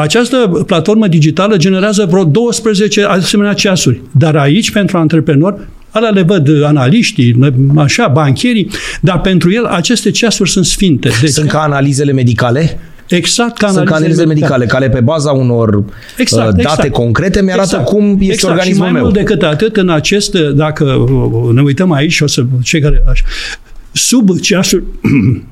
această platformă digitală generează vreo 12 asemenea ceasuri. Dar aici, pentru antreprenor, Alea le văd analiștii, așa, bancherii, dar pentru el aceste ceasuri sunt sfinte. Deci, sunt ca analizele medicale? Exact ca Sunt analize medicale, care pe baza unor exact, uh, date exact. concrete mi-arată exact. cum este exact. organismul și mai meu. mult decât atât, în acest, dacă ne uităm aici, o să, cei care, așa, sub ceasul,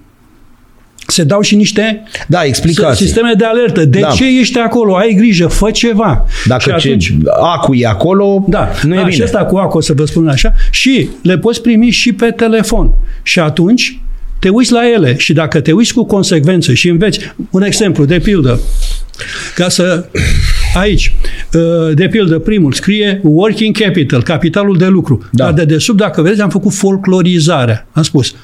se dau și niște da, explicații. sisteme de alertă. De da. ce ești acolo? Ai grijă, fă ceva. Dacă și atunci, ce, acu e acolo, da, nu e da, bine. Și asta cu acu, o să vă spun așa. Și le poți primi și pe telefon. Și atunci te uiți la ele și dacă te uiți cu consecvență și înveți, un exemplu, de pildă, ca să aici, uh, de pildă, primul scrie working capital, capitalul de lucru. Da. Dar de desubt, dacă vezi, am făcut folclorizarea. Am spus,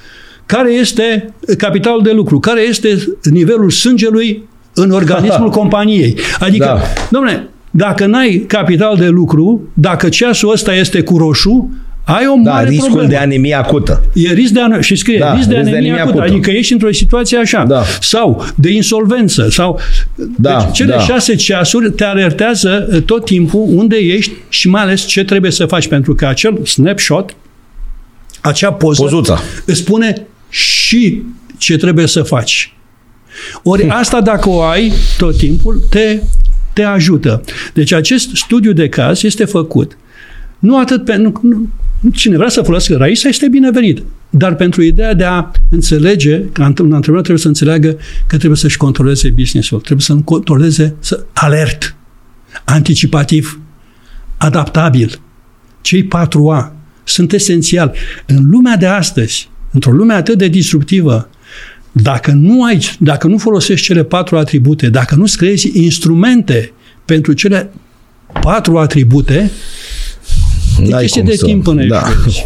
care este capitalul de lucru, care este nivelul sângelui în organismul companiei. Adică, da. domnule, dacă n-ai capital de lucru, dacă ceasul ăsta este cu roșu, ai o Da, mare riscul problemă. de anemie acută. E risc de anemie, și scrie Da, risc de risc de anemie, anemie acută, acută. adică ești într-o situație așa. Da. Sau de insolvență. Sau, Da, deci cele da. șase ceasuri te alertează uh, tot timpul unde ești și mai ales ce trebuie să faci, pentru că acel snapshot, acea poză, Pozuța. îți spune și ce trebuie să faci. Ori asta dacă o ai tot timpul, te, te ajută. Deci acest studiu de caz este făcut nu atât pe... Nu, nu, cine vrea să folosească Raisa este binevenit. Dar pentru ideea de a înțelege, că un antreprenor trebuie să înțeleagă că trebuie să-și controleze business-ul, trebuie să controleze să, alert, anticipativ, adaptabil. Cei patru A sunt esențiali. În lumea de astăzi, într-o lume atât de disruptivă, dacă nu ai, dacă nu folosești cele patru atribute, dacă nu creezi instrumente pentru cele patru atribute, e N-ai chestie cum de să- timp până da. ești.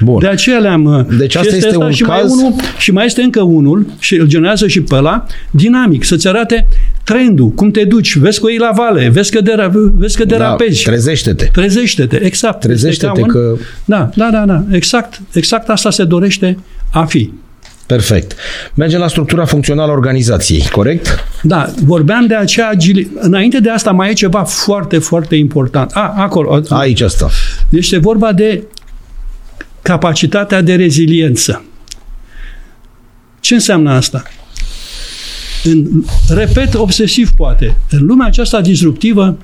Bun. De aceea le-am... Deci și asta este un și mai, caz- unul, și mai este încă unul, și îl generează și pe ăla, dinamic, să-ți arate trendul, cum te duci, vezi că e la vale, vezi că, dera, vezi că derapezi. Da, trezește-te. Trezește-te, exact. Trezește-te Este ca un- că- Da, da, da, da, exact, exact asta se dorește a fi. Perfect. Mergem la structura funcțională a organizației, corect? Da, vorbeam de acea agili... Înainte de asta mai e ceva foarte, foarte important. A, acolo. Aici asta. Este vorba de capacitatea de reziliență. Ce înseamnă asta? În, repet, obsesiv poate. În lumea aceasta disruptivă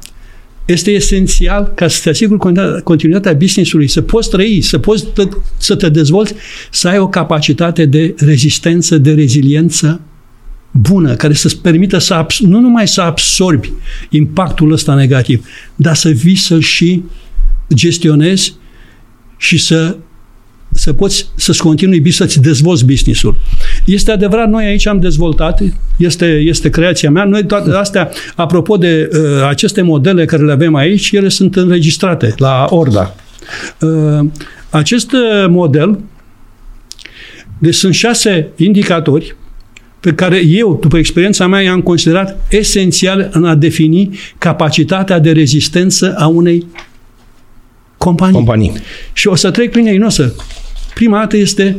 este esențial ca să te asiguri continu- continuitatea business-ului, să poți trăi, să poți t- să te dezvolți, să ai o capacitate de rezistență, de reziliență bună, care să-ți permită să abs- nu numai să absorbi impactul ăsta negativ, dar să vii să-l și gestionezi și să să poți să-ți continui business, să-ți dezvolți business-ul. Este adevărat, noi aici am dezvoltat, este, este creația mea, noi toate astea, apropo de uh, aceste modele care le avem aici, ele sunt înregistrate la Orda. Uh, acest uh, model, deci sunt șase indicatori pe care eu, după experiența mea, i-am considerat esențial în a defini capacitatea de rezistență a unei companii. Companii. Și o să trec prin ei, nu o să. Prima dată este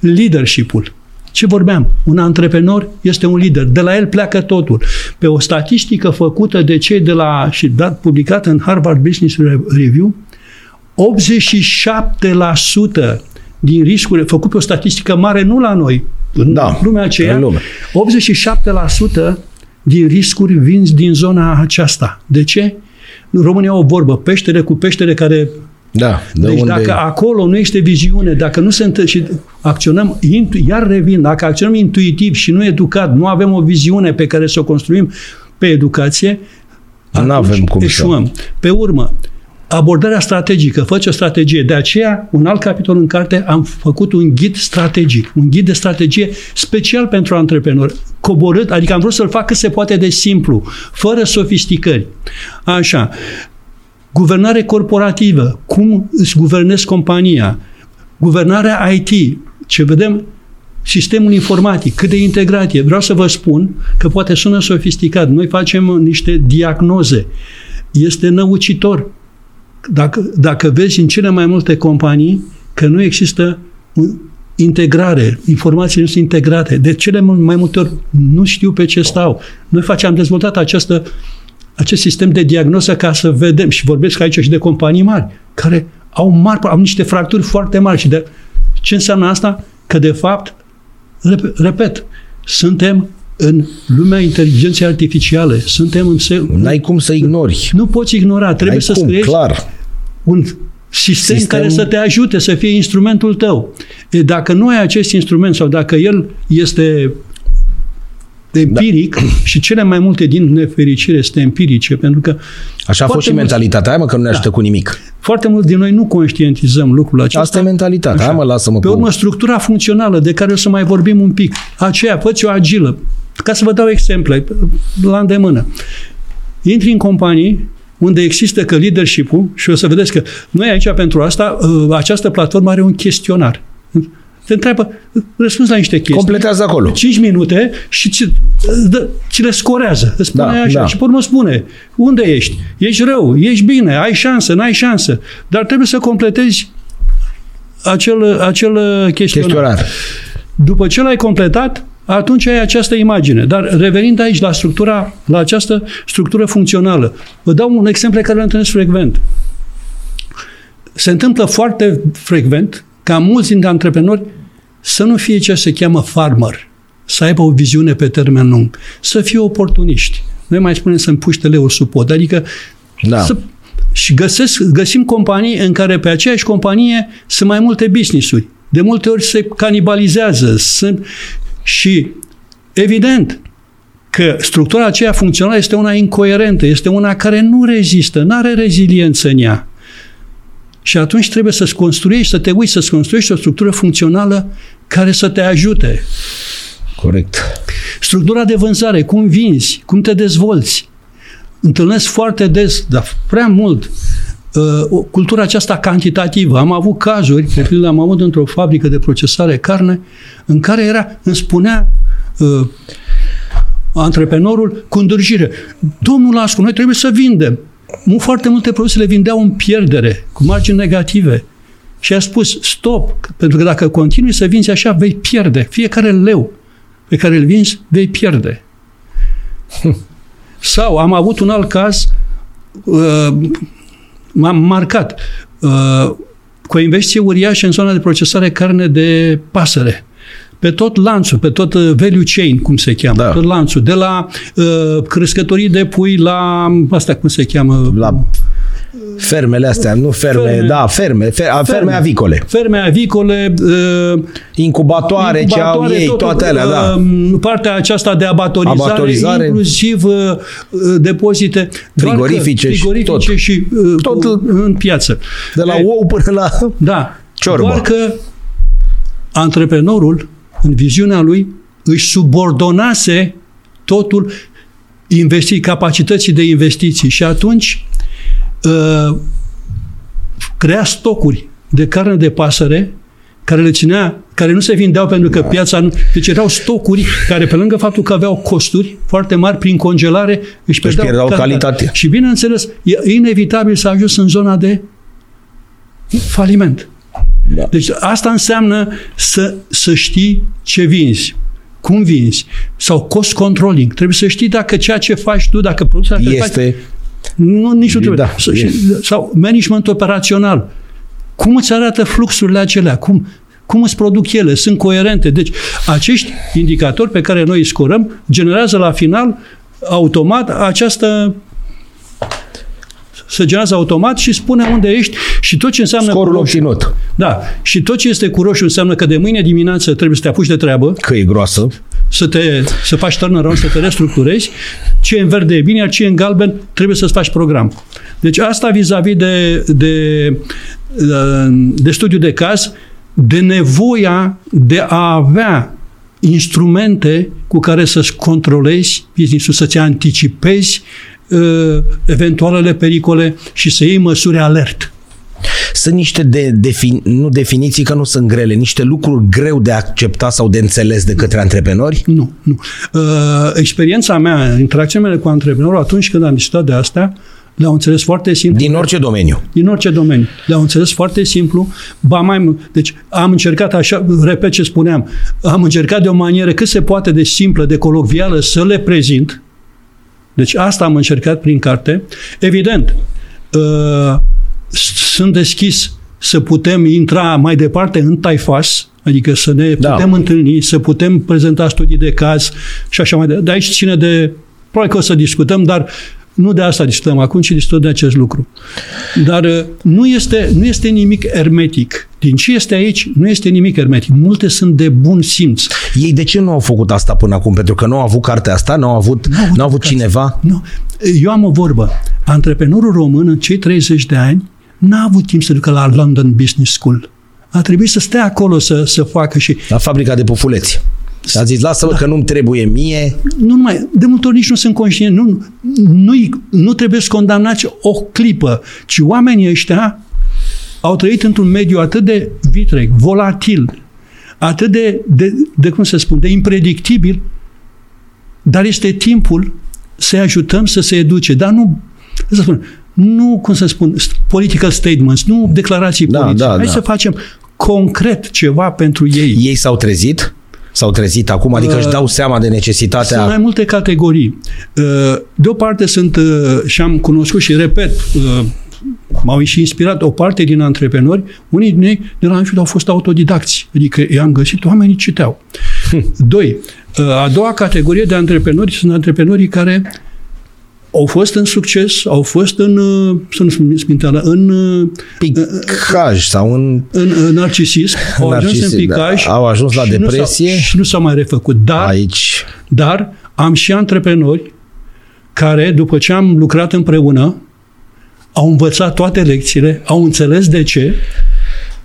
leadership-ul. Ce vorbeam? Un antreprenor este un lider. De la el pleacă totul. Pe o statistică făcută de cei de la și dat, publicată în Harvard Business Review, 87% din riscurile, făcut pe o statistică mare, nu la noi, în Da, lumea aceea, în lume. 87% din riscuri vin din zona aceasta. De ce? România au o vorbă, peștere cu peștere care Da, de deci unde... dacă acolo nu este viziune, dacă nu se întâmplă și acționăm, intu- iar revin, dacă acționăm intuitiv și nu educat, nu avem o viziune pe care să o construim pe educație, Nu atunci avem cum să- eșuăm. Pe urmă, abordarea strategică, fă o strategie. De aceea, un alt capitol în carte, am făcut un ghid strategic, un ghid de strategie special pentru antreprenori, coborât, adică am vrut să-l fac cât se poate de simplu, fără sofisticări. Așa, guvernare corporativă, cum îți guvernezi compania, guvernarea IT, ce vedem, sistemul informatic, cât de integrat e. Vreau să vă spun că poate sună sofisticat. Noi facem niște diagnoze. Este năucitor. Dacă, dacă vezi în cele mai multe companii că nu există un- integrare, informațiile nu sunt integrate. De cele mai multe ori nu știu pe ce stau. Noi facem, am dezvoltat această acest sistem de diagnoză ca să vedem, și vorbesc aici și de companii mari, care au mari, au niște fracturi foarte mari. Și de, ce înseamnă asta? Că de fapt, rep- repet, suntem în lumea inteligenței artificiale, suntem în se- N-ai cum să ignori. nu poți ignora, trebuie N-ai să cum, creezi clar. un sistem, Sistem- care să te ajute, să fie instrumentul tău. E, dacă nu ai acest instrument sau dacă el este empiric da. și cele mai multe din nefericire sunt empirice, pentru că Așa a fost Foarte și mulți- mentalitatea. Hai mă că nu ne ajută Da. cu nimic. foarte mulți din noi nu conștientizăm lucrul acesta. Asta e mentalitatea. Hai mă, lasă-mă Pe cu... urmă, structura funcțională de care o să mai vorbim un pic. Aceea, fă o agilă. Ca să vă dau exemple la îndemână. Intri în companii unde există că leadership-ul și o să vedeți că noi aici pentru asta, ă, această platformă are un chestionar. Te întreabă, răspunzi la niște chestii. Completează acolo. 5 minute și ți, dă, ți le scorează. Îți spune Da, așa. da. Și pe urmă spune, unde ești? Ești rău, ești bine, ai șansă, n-ai șansă. Dar trebuie să completezi acel, acel chestionar. Chestionar. După ce l-ai completat, atunci ai această imagine. Dar revenind aici la structura, la această structură funcțională, vă dau un exemplu care îl întâlnesc frecvent. Se întâmplă foarte frecvent ca mulți dintre antreprenori să nu fie ce se cheamă farmer, să aibă o viziune pe termen lung, să fie oportuniști. Noi mai spunem să împuște leul sub pod, adică Da. să, și găsesc, găsim companii în care pe aceeași companie sunt mai multe business-uri. De multe ori se canibalizează. Sunt, și evident că structura aceea funcțională este una incoerentă, este una care nu rezistă, nu are reziliență în ea. Și atunci trebuie să-ți construiești, să te uiți, să-ți construiești o structură funcțională care să te ajute. Corect. Structura de vânzare, cum vinzi, cum te dezvolți. Întâlnesc foarte des, dar prea mult, uh, o- cultura aceasta cantitativă. Am avut cazuri, de pildă am avut într-o fabrică de procesare carne, în care era, îmi spunea uh, antreprenorul cu îndârjire, domnul Lascu, noi trebuie să vindem. Nu foarte multe produse le vindeau în pierdere, cu margini negative. Și a spus, stop, pentru că dacă continui să vinzi așa, vei pierde. Fiecare leu pe care îl vinzi, vei pierde. Sau am avut un alt caz, uh, m-am marcat, uh, cu o investiție uriașă în zona de procesare carne de pasăre. Pe tot lanțul, pe tot uh, value chain, cum se cheamă, Da. tot lanțul, de la uh, crescătorii de pui la, asta cum se cheamă, La fermele astea, nu ferme, Ferme. da, ferme, fer, ferme, ferme avicole. ferme avicole, uh, Incubatoare, ce au incubatoare, ei, totul, toate alea, da. uh, Partea aceasta de abatorizare, Abatorizare. inclusiv uh, uh, depozite doar că Frigorifice și frigorifice tot. și uh, Tot cu- în piață. De la E, ou până la... Da. Ciorbă. Doar că antreprenorul, în viziunea lui, își subordonase totul investi, capacității de investiții și atunci uh, crea stocuri de carne de pasăre care le ținea, care nu se vindeau pentru că piața nu... Deci erau stocuri care, pe lângă faptul că aveau costuri foarte mari prin congelare, își pierdeau, pierdeau calitatea. calitate. Și bineînțeles, e inevitabil să ajuns în zona de faliment. Da. Deci asta înseamnă să, să știi ce vinzi, cum vinzi, sau cost controlling. Trebuie să știi dacă ceea ce faci tu, dacă produsul care faci, Este... nu, nici nu trebuie. Da, Să- e. sau management operațional. Cum îți arată fluxurile acelea? Cum, cum îți produc ele? Sunt coerente? Deci, acești indicatori pe care noi îi scorăm generează la final automat această se generează automat și spune unde ești și tot ce înseamnă Scorul cu roșu. obținut. Da. Și tot ce este cu roșu înseamnă că de mâine dimineață trebuie să te apuci de treabă, Că e groasă. să, te, să faci turnaround, să te restructurezi. Ce e în verde e bine, iar ce e în galben trebuie să-ți faci program. Deci asta vis-a-vis de, de, de studiu de caz, de nevoia de a avea instrumente cu care să-ți controlezi business-ul, să-ți anticipezi uh, eventualele pericole și să iei măsuri alert. Sunt niște de, defin, nu definiții că nu sunt grele, niște lucruri greu de acceptat sau de înțeles de către antreprenori? Nu, nu. Uh, experiența mea, interacțiunea mele cu antreprenorul, atunci când am discutat de asta, le-au înțeles foarte simplu. Din orice domeniu. din orice domeniu. Le-au înțeles foarte simplu, ba mai mult. Deci am încercat așa, repet ce spuneam, am încercat de o manieră cât se poate de simplă, de colocvială, să le prezint. Deci asta am încercat prin carte. Evident, uh, sunt deschis să putem intra mai departe în taifas, adică să ne Da. putem întâlni, să putem prezenta studii de caz și așa mai departe. De aici ține de... Probabil că o să discutăm, dar nu de asta discutăm acum, ci discutăm de acest lucru. Dar uh, nu este, nu este nimic ermetic. Din ce este aici, nu este nimic ermetic. Multe sunt de bun simț. Ei de ce nu au făcut asta până acum? Pentru că nu au avut cartea asta, nu au avut, N-au avut nu au avut educație. cineva? Nu. Eu am o vorbă. Antreprenorul român în cei 30 de ani n-a avut timp să ducă la London Business School. A trebuit să stea acolo să, să facă și La fabrica de pufuleți. A zis, lasă-mă că nu-mi trebuie mie. nu numai, de multe ori nici nu sunt conștient, nu, nu, nu trebuie să condamnați o clipă, ci oamenii ăștia au trăit într-un mediu atât de vitreg, volatil, atât de, de, de cum să spun, de impredictibil, dar este timpul să-i ajutăm să se educe, dar nu, cum să spun, nu, cum să spun, political statements, nu declarații Da, politice. da, Hai da. să facem concret ceva pentru ei. Ei s-au trezit? S-au trezit acum? Adică își dau seama de necesitatea... Sunt mai multe categorii. De o parte sunt, și am cunoscut și repet, m-au și inspirat o parte din antreprenori, unii din ei de la început au fost autodidacți, adică i-am găsit, oamenii citeau. Hm. Doi, a doua categorie de antreprenori sunt antreprenorii care au fost în succes, au fost în, să nu spun spinteală, în... Picaj sau în... În, în narcisism, au narcisism, ajuns în picaj. Da, au ajuns la și depresie. Nu și nu s-au mai refăcut. Dar, Aici. dar am și antreprenori care, după ce am lucrat împreună, au învățat toate lecțiile, au înțeles de ce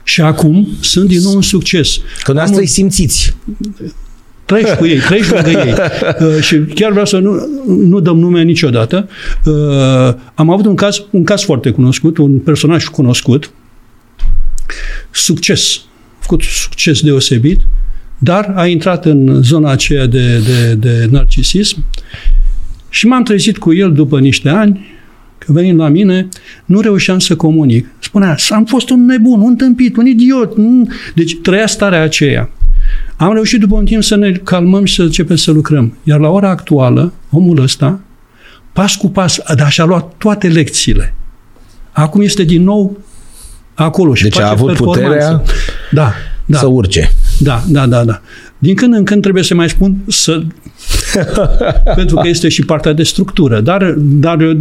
și acum sunt din nou un succes. Când asta îi simțiți. Treci cu ei, treci lângă ei. Uh, și chiar vreau să nu, nu dăm nume niciodată. Uh, am avut un caz, un caz foarte cunoscut, un personaj cunoscut, succes, făcut succes deosebit, dar a intrat în zona aceea de, de, de narcisism și m-am trezit cu el după niște ani, că venind la mine, nu reușeam să comunic. Spunea, am fost un nebun, un tâmpit, un idiot. Deci trăia starea aceea. Am reușit după un timp să ne calmăm și să începem să lucrăm. Iar la ora actuală, omul ăsta, pas cu pas, dar și-a luat toate lecțiile. Acum este din nou acolo și deci face a avut puterea da, da. să urce. Da, da, da, da. Din când în când trebuie să mai spun să... pentru că este și partea de structură, dar, dar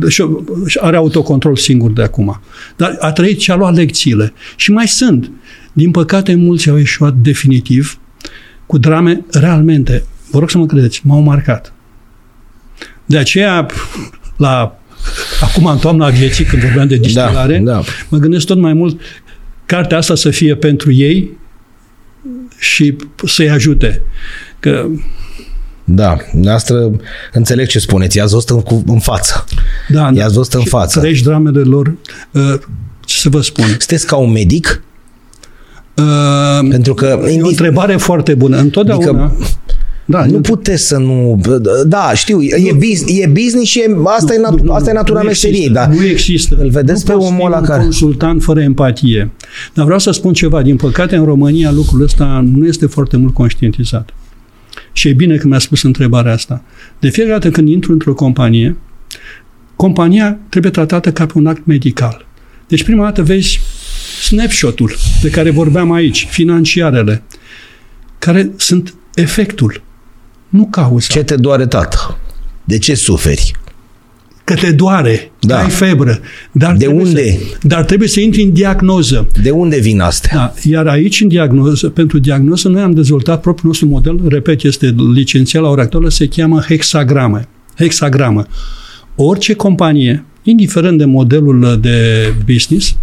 și are autocontrol singur de acum. Dar a trăit și a luat lecțiile. Și mai sunt. Din păcate, mulți au ieșuat definitiv cu drame realmente, vă rog să mă credeți, m-au marcat. De aceea, la acum în toamna vieții, când vorbeam de distilare, da, da. mă gândesc tot mai mult cartea asta să fie pentru ei și să-i ajute. Că da, noastră înțeleg ce spuneți, i-ați văzut în, în față. Da, i-ați văzut în față. Treci dramele lor, uh, ce să vă spun. Sunteți ca un medic? Uh, Pentru că... E o întrebare foarte bună. Întotdeauna... Adică, da, nu puteți să nu... Da, știu, nu, e, business, e business și e, asta, nu, e, nat, nu, asta e natura nu meseriei, dar nu există. îl vedeți nu pe omul ăla care... consultant fără empatie. Dar vreau să spun ceva. Din păcate, în România, lucrul ăsta nu este foarte mult conștientizat. Și e bine că mi-a spus întrebarea asta. De fiecare dată când intru într-o companie, compania trebuie tratată ca pe un act medical. Deci prima dată vezi snapshot-ul de care vorbeam aici, financiarele, care sunt efectul, nu cauza. Ce te doare, tată? De ce suferi? Că te doare, da. ai febră. Dar de unde? Să, dar trebuie să intri în diagnoză. De unde vin astea? Da. Iar aici, în diagnoză, pentru diagnoză, noi am dezvoltat propriul nostru model, repet, este licențiat la ora actuală, se cheamă hexagramă. Hexagramă. Orice companie, indiferent de modelul de business,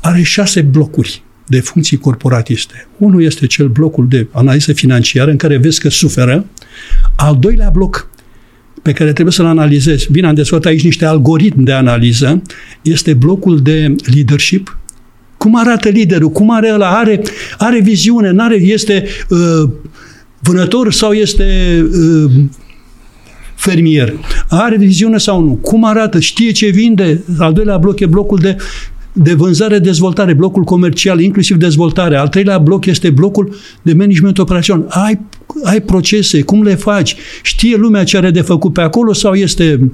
are șase blocuri de funcții corporatiste. Unul este cel blocul de analiză financiară în care vezi că suferă. Al doilea bloc pe care trebuie să-l analizezi, bine, am dezvoltat aici niște algoritmi de analiză, este blocul de leadership, cum arată liderul, cum are ăla, are, are viziune, n-are, este uh, vânător sau este uh, fermier, are viziune sau nu, cum arată, știe ce vinde, al doilea bloc e blocul de de vânzare-dezvoltare, blocul comercial, inclusiv dezvoltare. Al treilea bloc este blocul de management operațion. Ai, ai procese, cum le faci? Știe lumea ce are de făcut pe acolo sau este,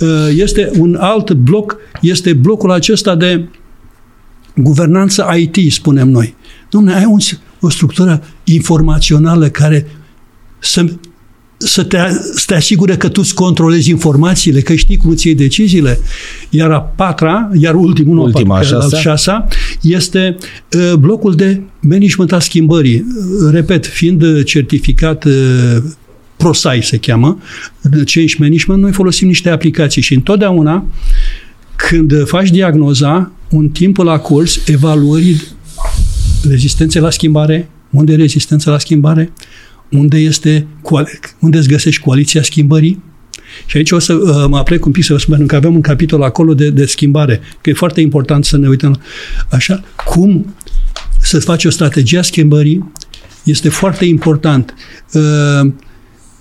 uh, este un alt bloc, este blocul acesta de guvernanță IT, spunem noi. Dom'le, ai un, o structură informațională care să să te, să te asigure că tu îți controlezi informațiile, că știi cum îți iei deciziile. Iar a patra, iar ultimul, Ultima, nu, al șasea, este uh, blocul de management al schimbării. Uh, repet, fiind certificat uh, ProSci se cheamă, Change Management, noi folosim niște aplicații și întotdeauna când faci diagnoza, un timp la curs evaluării rezistențe la schimbare, unde e rezistența la schimbare, unde, este, unde îți găsești coaliția schimbării. Și aici o să uh, mă aplec un pic să vă spun, că avem un capitol acolo de, de schimbare, că e foarte important să ne uităm așa, cum să faci o strategie a schimbării este foarte important. Uh,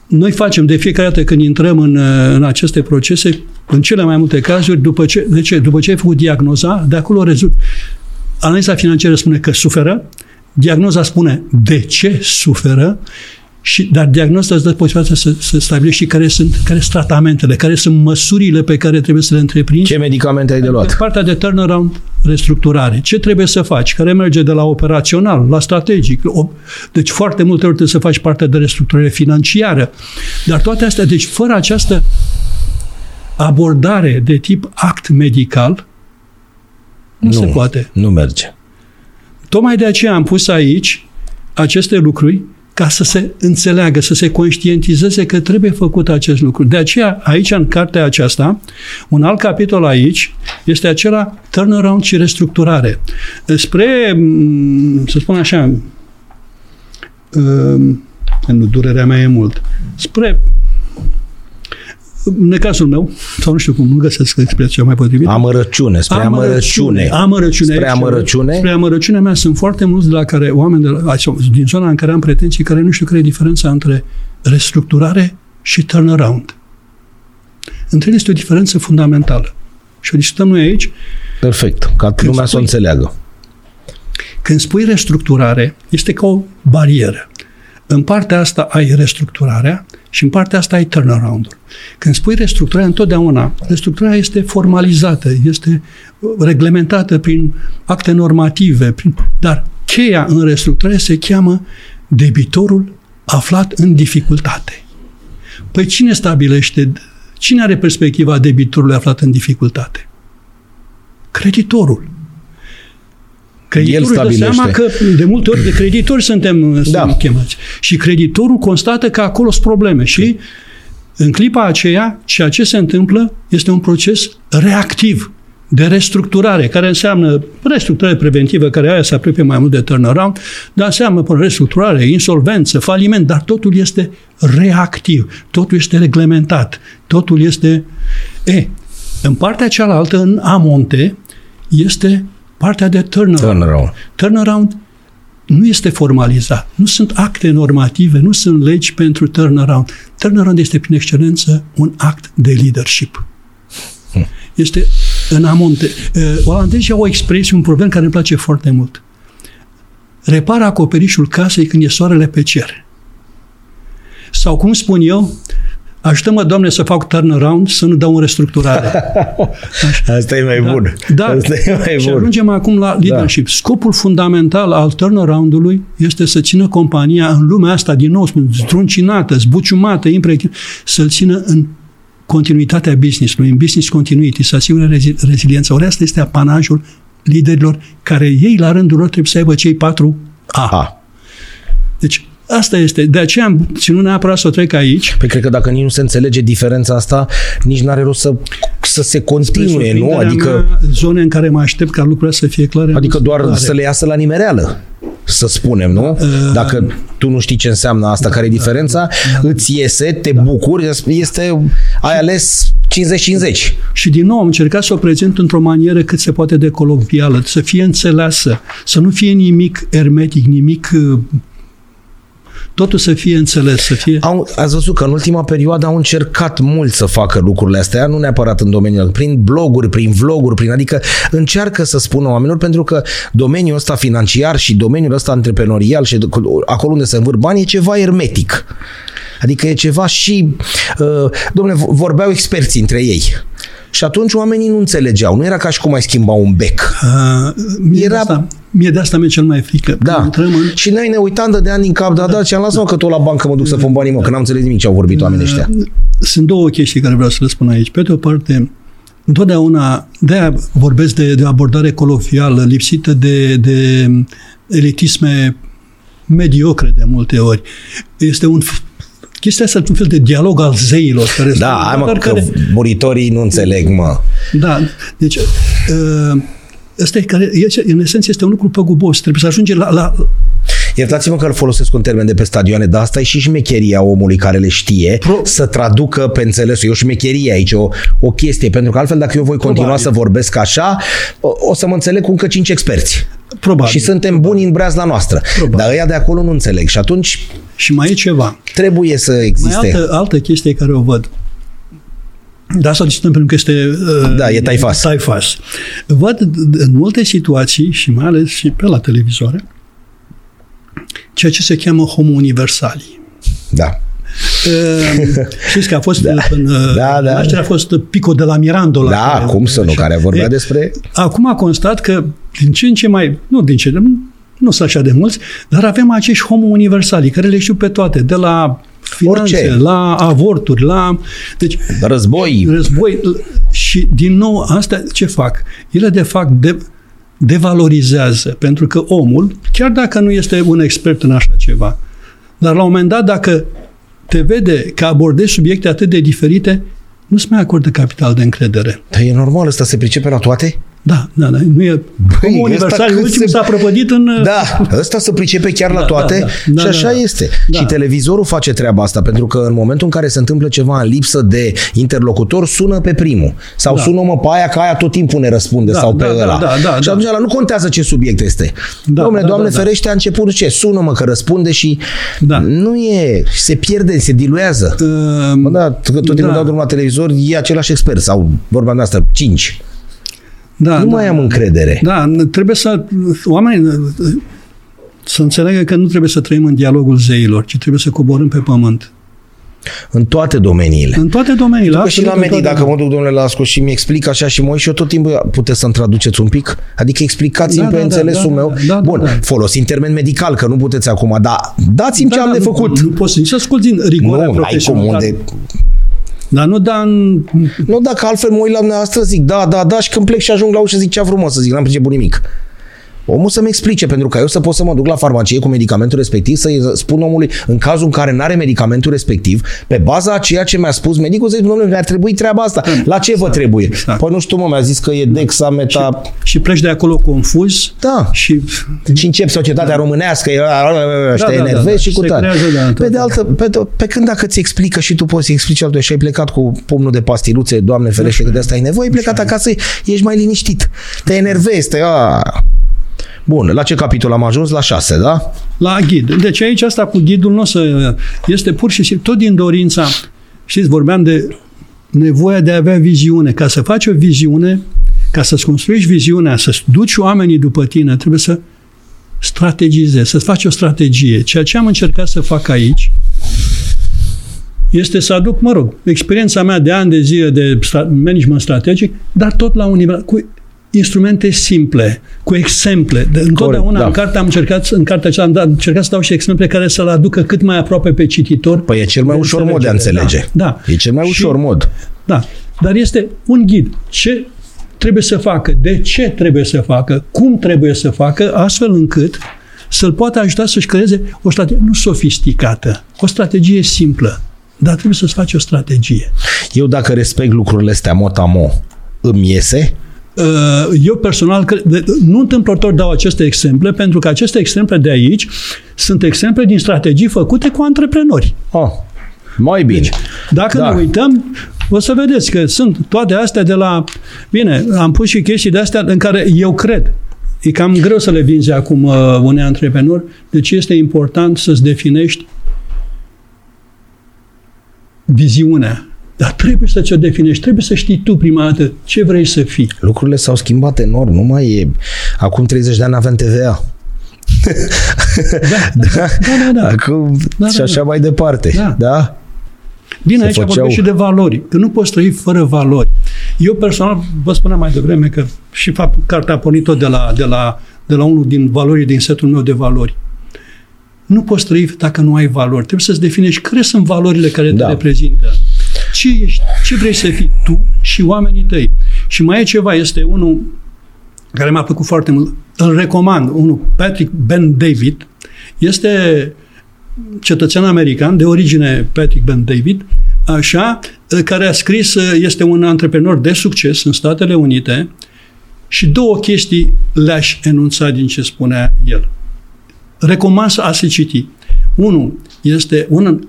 noi facem de fiecare dată când intrăm în, uh, în aceste procese, în cele mai multe cazuri, după ce, de ce? După ce ai făcut diagnoza, de acolo rezult. Analiza financiară spune că suferă, diagnoza spune de ce suferă, și, dar diagnoza îți dă posibilitatea să, să stabilești și care sunt, care sunt tratamentele, care sunt măsurile pe care trebuie să le întreprinzi. Ce medicamente ai de luat? Partea de turnaround, restructurare. Ce trebuie să faci? Care merge de la operațional la strategic. Deci foarte multe ori trebuie să faci partea de restructurare financiară. Dar toate astea, deci fără această abordare de tip act medical, nu, nu se poate. Nu merge. Tocmai de aceea am pus aici aceste lucruri ca să se înțeleagă, să se conștientizeze că trebuie făcut acest lucru. De aceea, aici, în cartea aceasta, un alt capitol aici este acela turnaround și restructurare. Spre, mm, să spun așa, nu, durerea mea e mult, spre în cazul meu, sau nu știu cum, nu găsesc expresia mai potrivită. Amărăciune, spre amărăciune. Amărăciune. Spre amărăciune. Spre amărăciunea mea sunt foarte mulți de la care oameni de la, din zona în care am pretenții care nu știu care e diferența între restructurare și turnaround. Între ele este o diferență fundamentală. Și o discutăm noi aici. Perfect, ca când lumea să o înțeleagă. Când spui restructurare, este ca o barieră. În partea asta ai restructurarea și în partea asta ai turnaround-ul. Când spui restructurare, întotdeauna, restructurarea este formalizată, este reglementată prin acte normative, prin, dar cheia în restructurare se cheamă debitorul aflat în dificultate. Păi cine stabilește, cine are perspectiva debitorului aflat în dificultate? Creditorul. Creditorul își dă seama că de multe ori de creditori suntem, da. chemați. Și creditorul constată că acolo sunt probleme și în clipa aceea, ceea ce se întâmplă este un proces reactiv de restructurare, care înseamnă restructurare preventivă, care aia se apropie mai mult de turnaround, dar înseamnă restructurare, insolvență, faliment, dar totul este reactiv, totul este reglementat, totul este... E, în partea cealaltă, în amonte, este partea de turnaround. Turnaround. Turnaround nu este formalizat. Nu sunt acte normative, nu sunt legi pentru turnaround. Turnaround este, prin excelență, un act de leadership. Hm. Este în amonte. Uh, olandezii au o expresie, un problem care îmi place foarte mult. Repara acoperișul casei când e soarele pe cer. Sau, cum spun eu, Ajută-mă, Doamne, să fac turnaround, să nu dau în restructurare. Așa. Asta e mai da. bun. Da. Asta e mai și bun. ajungem acum la leadership. Da. Scopul fundamental al turnaround-ului este să țină compania în lumea asta, din nou, struncinată, zbuciumată, impre- să-l țină în continuitatea business-ului, în business continuity, să asigure rezi- reziliența. Ori asta este apanajul liderilor care ei, la rândul lor, trebuie să aibă cei patru A. A. Deci, Asta este. De aceea am ținut neapărat să o trec aici. Păi cred că dacă nici nu se înțelege diferența asta, nici nu are rost să, să se continue, nu? Adică... Mea, zone în care mă aștept ca lucrurile să fie clare. Adică doar clare. să le iasă la nimereală să spunem, nu? Uh, Dacă tu nu știi ce înseamnă asta, da, care e da, diferența, da, da, îți iese, te da. bucuri, este, ai ales 50-50. Și din nou am încercat să o prezint într-o manieră cât se poate de colocvială, să fie înțeleasă, să nu fie nimic hermetic, nimic uh, totul să fie înțeles, să fie... Au, ați văzut că în ultima perioadă au încercat mult să facă lucrurile astea, nu neapărat în domeniul, prin bloguri, prin vloguri, prin, adică încearcă să spună oamenilor, pentru că domeniul ăsta financiar și domeniul ăsta antreprenorial și acolo unde se învâr bani e ceva ermetic. Adică e ceva și, uh, domnule, vorbeau experții între ei. Și atunci oamenii nu înțelegeau. Nu era ca și cum ai schimba un bec. Uh, mie era... De asta, mie de asta mi-e cel mai frică. Da. În... Și noi ne uitam de ani în cap, dar da, da, ce am lăsat că tot la bancă mă duc să pun banii, mă, că n-am înțeles nimic ce au vorbit oamenii ăștia. Uh, sunt două chestii care vreau să le spun aici. Pe de o parte, întotdeauna, de vorbesc de, de abordare colofială, lipsită de, de elitisme mediocre de multe ori. Este un Chestia asta un fel de dialog al zeilor. Care da, hai mă, că care... muritorii nu înțeleg, mă. Da, deci uh, ăsta e care, în esență, este un lucru păgubos. Trebuie să ajunge la, la Iertați-mă că îl folosesc un termen de pe stadioane, dar asta e și șmecheria omului care le știe Pro... să traducă pe înțelesul. E o șmecherie aici, o, o chestie, pentru că altfel dacă eu voi continua Probabil. să vorbesc așa, o, o să mă înțeleg cu încă cinci experți. Probabil. Și suntem Probabil. buni în breazla noastră. Probabil. Dar ăia de acolo nu înțeleg. Și atunci... Și mai e ceva. Trebuie să existe. Mai altă, altă chestie care o văd. Da, asta discutăm pentru că este uh, da, e taifas. taifas. Văd în multe situații și mai ales și pe la televizoare ceea ce se cheamă homo universali. Da. Uh, știți că a fost da. în Da, da. naștere a fost Pico de la Mirandola. Da, care- cum să nu, așa. care vorbea E, despre... Acum a constat că din ce în ce mai, nu din ce, nu sunt așa de mulți, dar avem acești homo universali care le știu pe toate, de la finanțe, Orice. la avorturi, la... Deci, Război. război. Și, din nou, asta ce fac? Ele, de fapt, de, devalorizează, pentru că omul, chiar dacă nu este un expert în așa ceva, dar la un moment dat, dacă te vede că abordezi subiecte atât de diferite, nu-ți mai acordă capital de încredere. Dar e normal, ăsta se pricepe la toate? Da, da, da. Nu e Băi, Omul ăsta universal, cât ultimul se- s-a prăpădit în... Da, ăsta se pricepe chiar la Da, toate da, da. și Da, așa da, da. este. Da. Și televizorul face treaba asta, pentru că în momentul în care se întâmplă ceva în lipsă de interlocutor, sună pe primul. Sau Da. sună-mă pe aia, că aia tot timpul ne răspunde, Da, sau pe da, da, ăla. da, da, și da. atunci ăla nu contează ce subiect este. Da, Dom'le, da, Doamne da, da. ferește, a început ce? Sună-mă că răspunde și Da. nu e, se pierde, se diluează. Uh, Mă, da, că tot timpul da. dau drumul la televizor, e același expert sau vorba noastră, cinci. Da, nu da, mai am încredere. Da, trebuie să... Oamenii să înțeleagă că nu trebuie să trăim în dialogul zeilor, ci trebuie să coborâm pe pământ. În toate domeniile. În toate domeniile. Că și absolut la în medic, toate dacă mă duc, domnule Lascu, și mi explic așa și mă uit și eu tot timpul, puteți să-mi traduceți un pic? Adică explicați-mi Da, pe da, da, înțelesul da, meu. da, da, Bun, da, da. folosind termen medical, că nu puteți acum, dar dați-mi ce am de nu- făcut. Nu, poți nici să asculti în rigoarea Nu, n-ai cum profesională. unde... Dar nu da în... Nu, dacă altfel mă uit la dumneavoastră, zic da, da, da, și când plec și ajung la ușă, zic cea frumos, să zic, n-am priceput nimic. Omul să-mi explice, pentru că eu să pot să mă duc la farmacie cu medicamentul respectiv, să-i spun omului, în cazul în care nu are medicamentul respectiv, pe baza a ceea ce mi-a spus medicul, să zic, domnule, mi-ar trebui treaba asta. La ce vă trebuie? exact. Păi nu știu, mă, mi-a zis că e dexameta... Și pleci de acolo confuz Da. și Și încep societatea românească, și Da, te da, da, enervezi da. și cu Se tare. creează, da, tot, pe de da. altă, pe, pe când dacă ți explică și tu poți să explici altul și ai plecat cu pumnul de pastiluțe, Doamne ferește că de asta ai nevoie, ai plecat acasă, ești mai liniștit. Te enervezi, te... A... Bun, la ce capitol am ajuns? La 6, da? la ghid. Deci aici asta cu ghidul nu o să... Este pur și simplu, tot din dorința, știți, vorbeam de nevoia de a avea viziune. Ca să faci o viziune, ca să-ți construiești viziunea, să-ți duci oamenii după tine, trebuie să strategizezi, să-ți faci o strategie. Ceea ce am încercat să fac aici este să aduc, mă rog, experiența mea de ani de zile de stra- management strategic, dar tot la un nivel, cu instrumente simple, cu exemple. De, întotdeauna da. în carte am încercat, în cartea aceea am, dat, am încercat să dau și exemple care să-l aducă cât mai aproape pe cititor. Păi e cel mai de ușor mod de a înțelegere. înțelege. Da, da. E cel mai Și- ușor mod. Da, dar este un ghid. Ce trebuie să facă, de ce trebuie să facă, cum trebuie să facă, astfel încât să-l poată ajuta să-și creeze o strategie nu sofisticată, o strategie simplă, dar trebuie să-ți faci o strategie. Eu dacă respect lucrurile astea mot-a-mo, îmi iese? Uh, Eu personal, cred- de- nu întâmplător dau aceste exemple, pentru că aceste exemple de aici sunt exemple din strategii făcute cu antreprenori. Ah, mai bine. Dacă Da. ne uităm, o să vedeți că sunt toate astea de la... Bine, am pus și chestii de astea în care eu cred. E cam greu să le vinzi acum uh, unui antreprenor, deci este important să-ți definești viziunea. Dar trebuie să ți-o definești, trebuie să știi tu prima dată ce vrei să fii. Lucrurile s-au schimbat enorm, nu mai e... Acum 30 de ani aveam TVA. Da, da, da. da. Acum Da, și da, așa da. mai departe. Da. da? Bine, Se aici făceau- vorbesc și de valori, că nu poți trăi fără valori. Eu personal, vă spuneam mai devreme că și fapt, cartea a pornit tot de la, de, la, de la unul din valori, din setul meu de valori. Nu poți trăi dacă nu ai valori. Trebuie să-ți definești care sunt valorile care Da. te reprezintă. Ce, ești, ce vrei să fii tu și oamenii tăi. Și mai e ceva, este unul care mi-a plăcut foarte mult. Îl recomand, unul, Patrick Ben David, este cetățean american, de origine Patrick Ben David, așa, care a scris, este un antreprenor de succes în Statele Unite și două chestii le-aș enunța din ce spunea el. Recomand să a se citi. Unul este un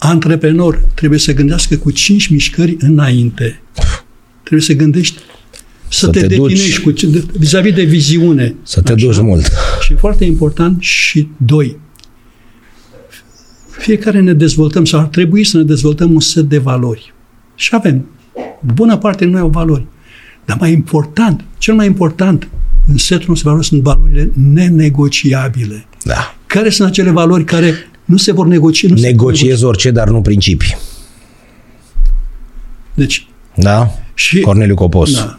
antreprenor trebuie să gândească cu cinci mișcări înainte. Trebuie să gândești să, Să te, te duci. definești cu, vis-a-vis de viziune. Să te duci mult. Și foarte important și doi, fiecare ne dezvoltăm sau ar trebui să ne dezvoltăm un set de valori. Și avem. Bună parte din noi au valori. Dar mai important, cel mai important în setul nostru de valori sunt valorile nenegociabile. Da. Care sunt acele valori care nu se vor negocia? Nu Negociez orice, dar nu principii. Deci, Da? și, Corneliu Copos. da,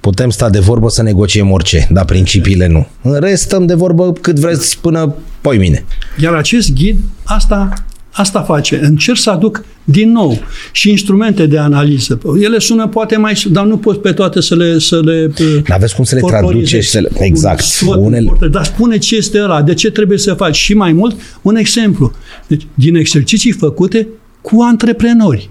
Putem sta de vorbă să negociem orice, dar principiile nu. În rest, stăm de vorbă cât vreți până poi mine. Iar acest ghid asta, asta face. Încerc să aduc din nou și instrumente de analiză. Ele sună poate mai... dar nu pot pe toate să le... Să le N-aveți cum să le folclorizezi. traduceți, să le- exact. Un sfat Unele- important. Dar spune ce este ăla, de ce trebuie să faci. Și mai mult, un exemplu. Deci, din exerciții făcute cu antreprenori.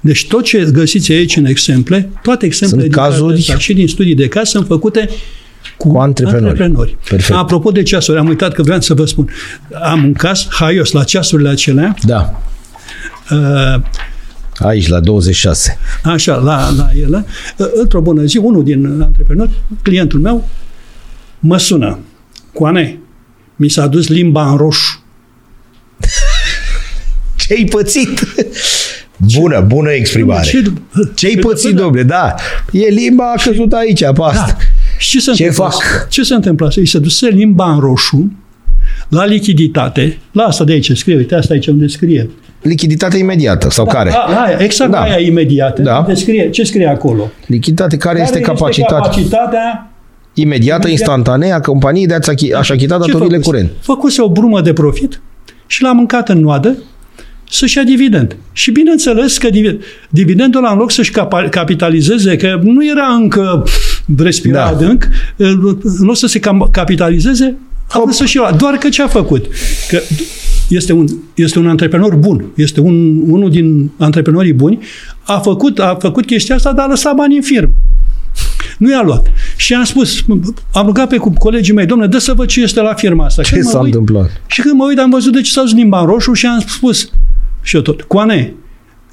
Deci tot ce găsiți aici în exemple, toate exemplele Sunt din cartea cazuri- asta și din studii de caz sunt făcute cu, Cu antreprenori. antreprenori. Perfect. Apropo de ceasuri, am uitat că vreau să vă spun. Am un caz haios la ceasurile acelea. Da, Uh, aici, la 26. așa, la, la ele, uh, într-o bună zi, unul din antreprenori, clientul meu, mă sună. Coane, mi s-a dus limba în roșu. Ce-ai pățit? Bună, bună exprimare. Ce- Ce-ai Că- pățit, da. domnule? Da, e limba a căzut aici, pe asta. Da. Și ce se Ce întâmplă? fac? Ce se întâmplă? Îi se duse limba în roșu, la lichiditate, la asta de aici scrie, uite asta aici unde scrie. Lichiditate imediată, sau care? A, aia, exact Da. aia imediată. Da. Unde scrie, ce scrie acolo? Lichiditate care, Care este capacitatea capacitatea imediată, Imediat. instantanee a companiei de a-ți achi- a-și achita Ce datoriile făcuse? curent. Făcuse o brumă de profit și l-a mâncat în noadă să-și ia dividend. Și bineînțeles că divi- dividendul ăla, în loc să-și capa- capitalizeze, că nu era încă respira Da. adânc, în loc să se cam- capitalizeze, a Hop. vrut să-și ia. Doar că ce a făcut? Că este un, este un antreprenor bun, este un, unul din antreprenorii buni, a făcut, a făcut chestia asta, dar a lăsat bani în firmă. Nu i-a luat. Și am spus, am rugat pe cu- colegii mei, domnule, dă să văd ce este la firma asta. Ce Când mă s-a uit- întâmplat? și când mă uit, am văzut de ce s-a dus limba în roșu și am spus, și eu tot, Coane,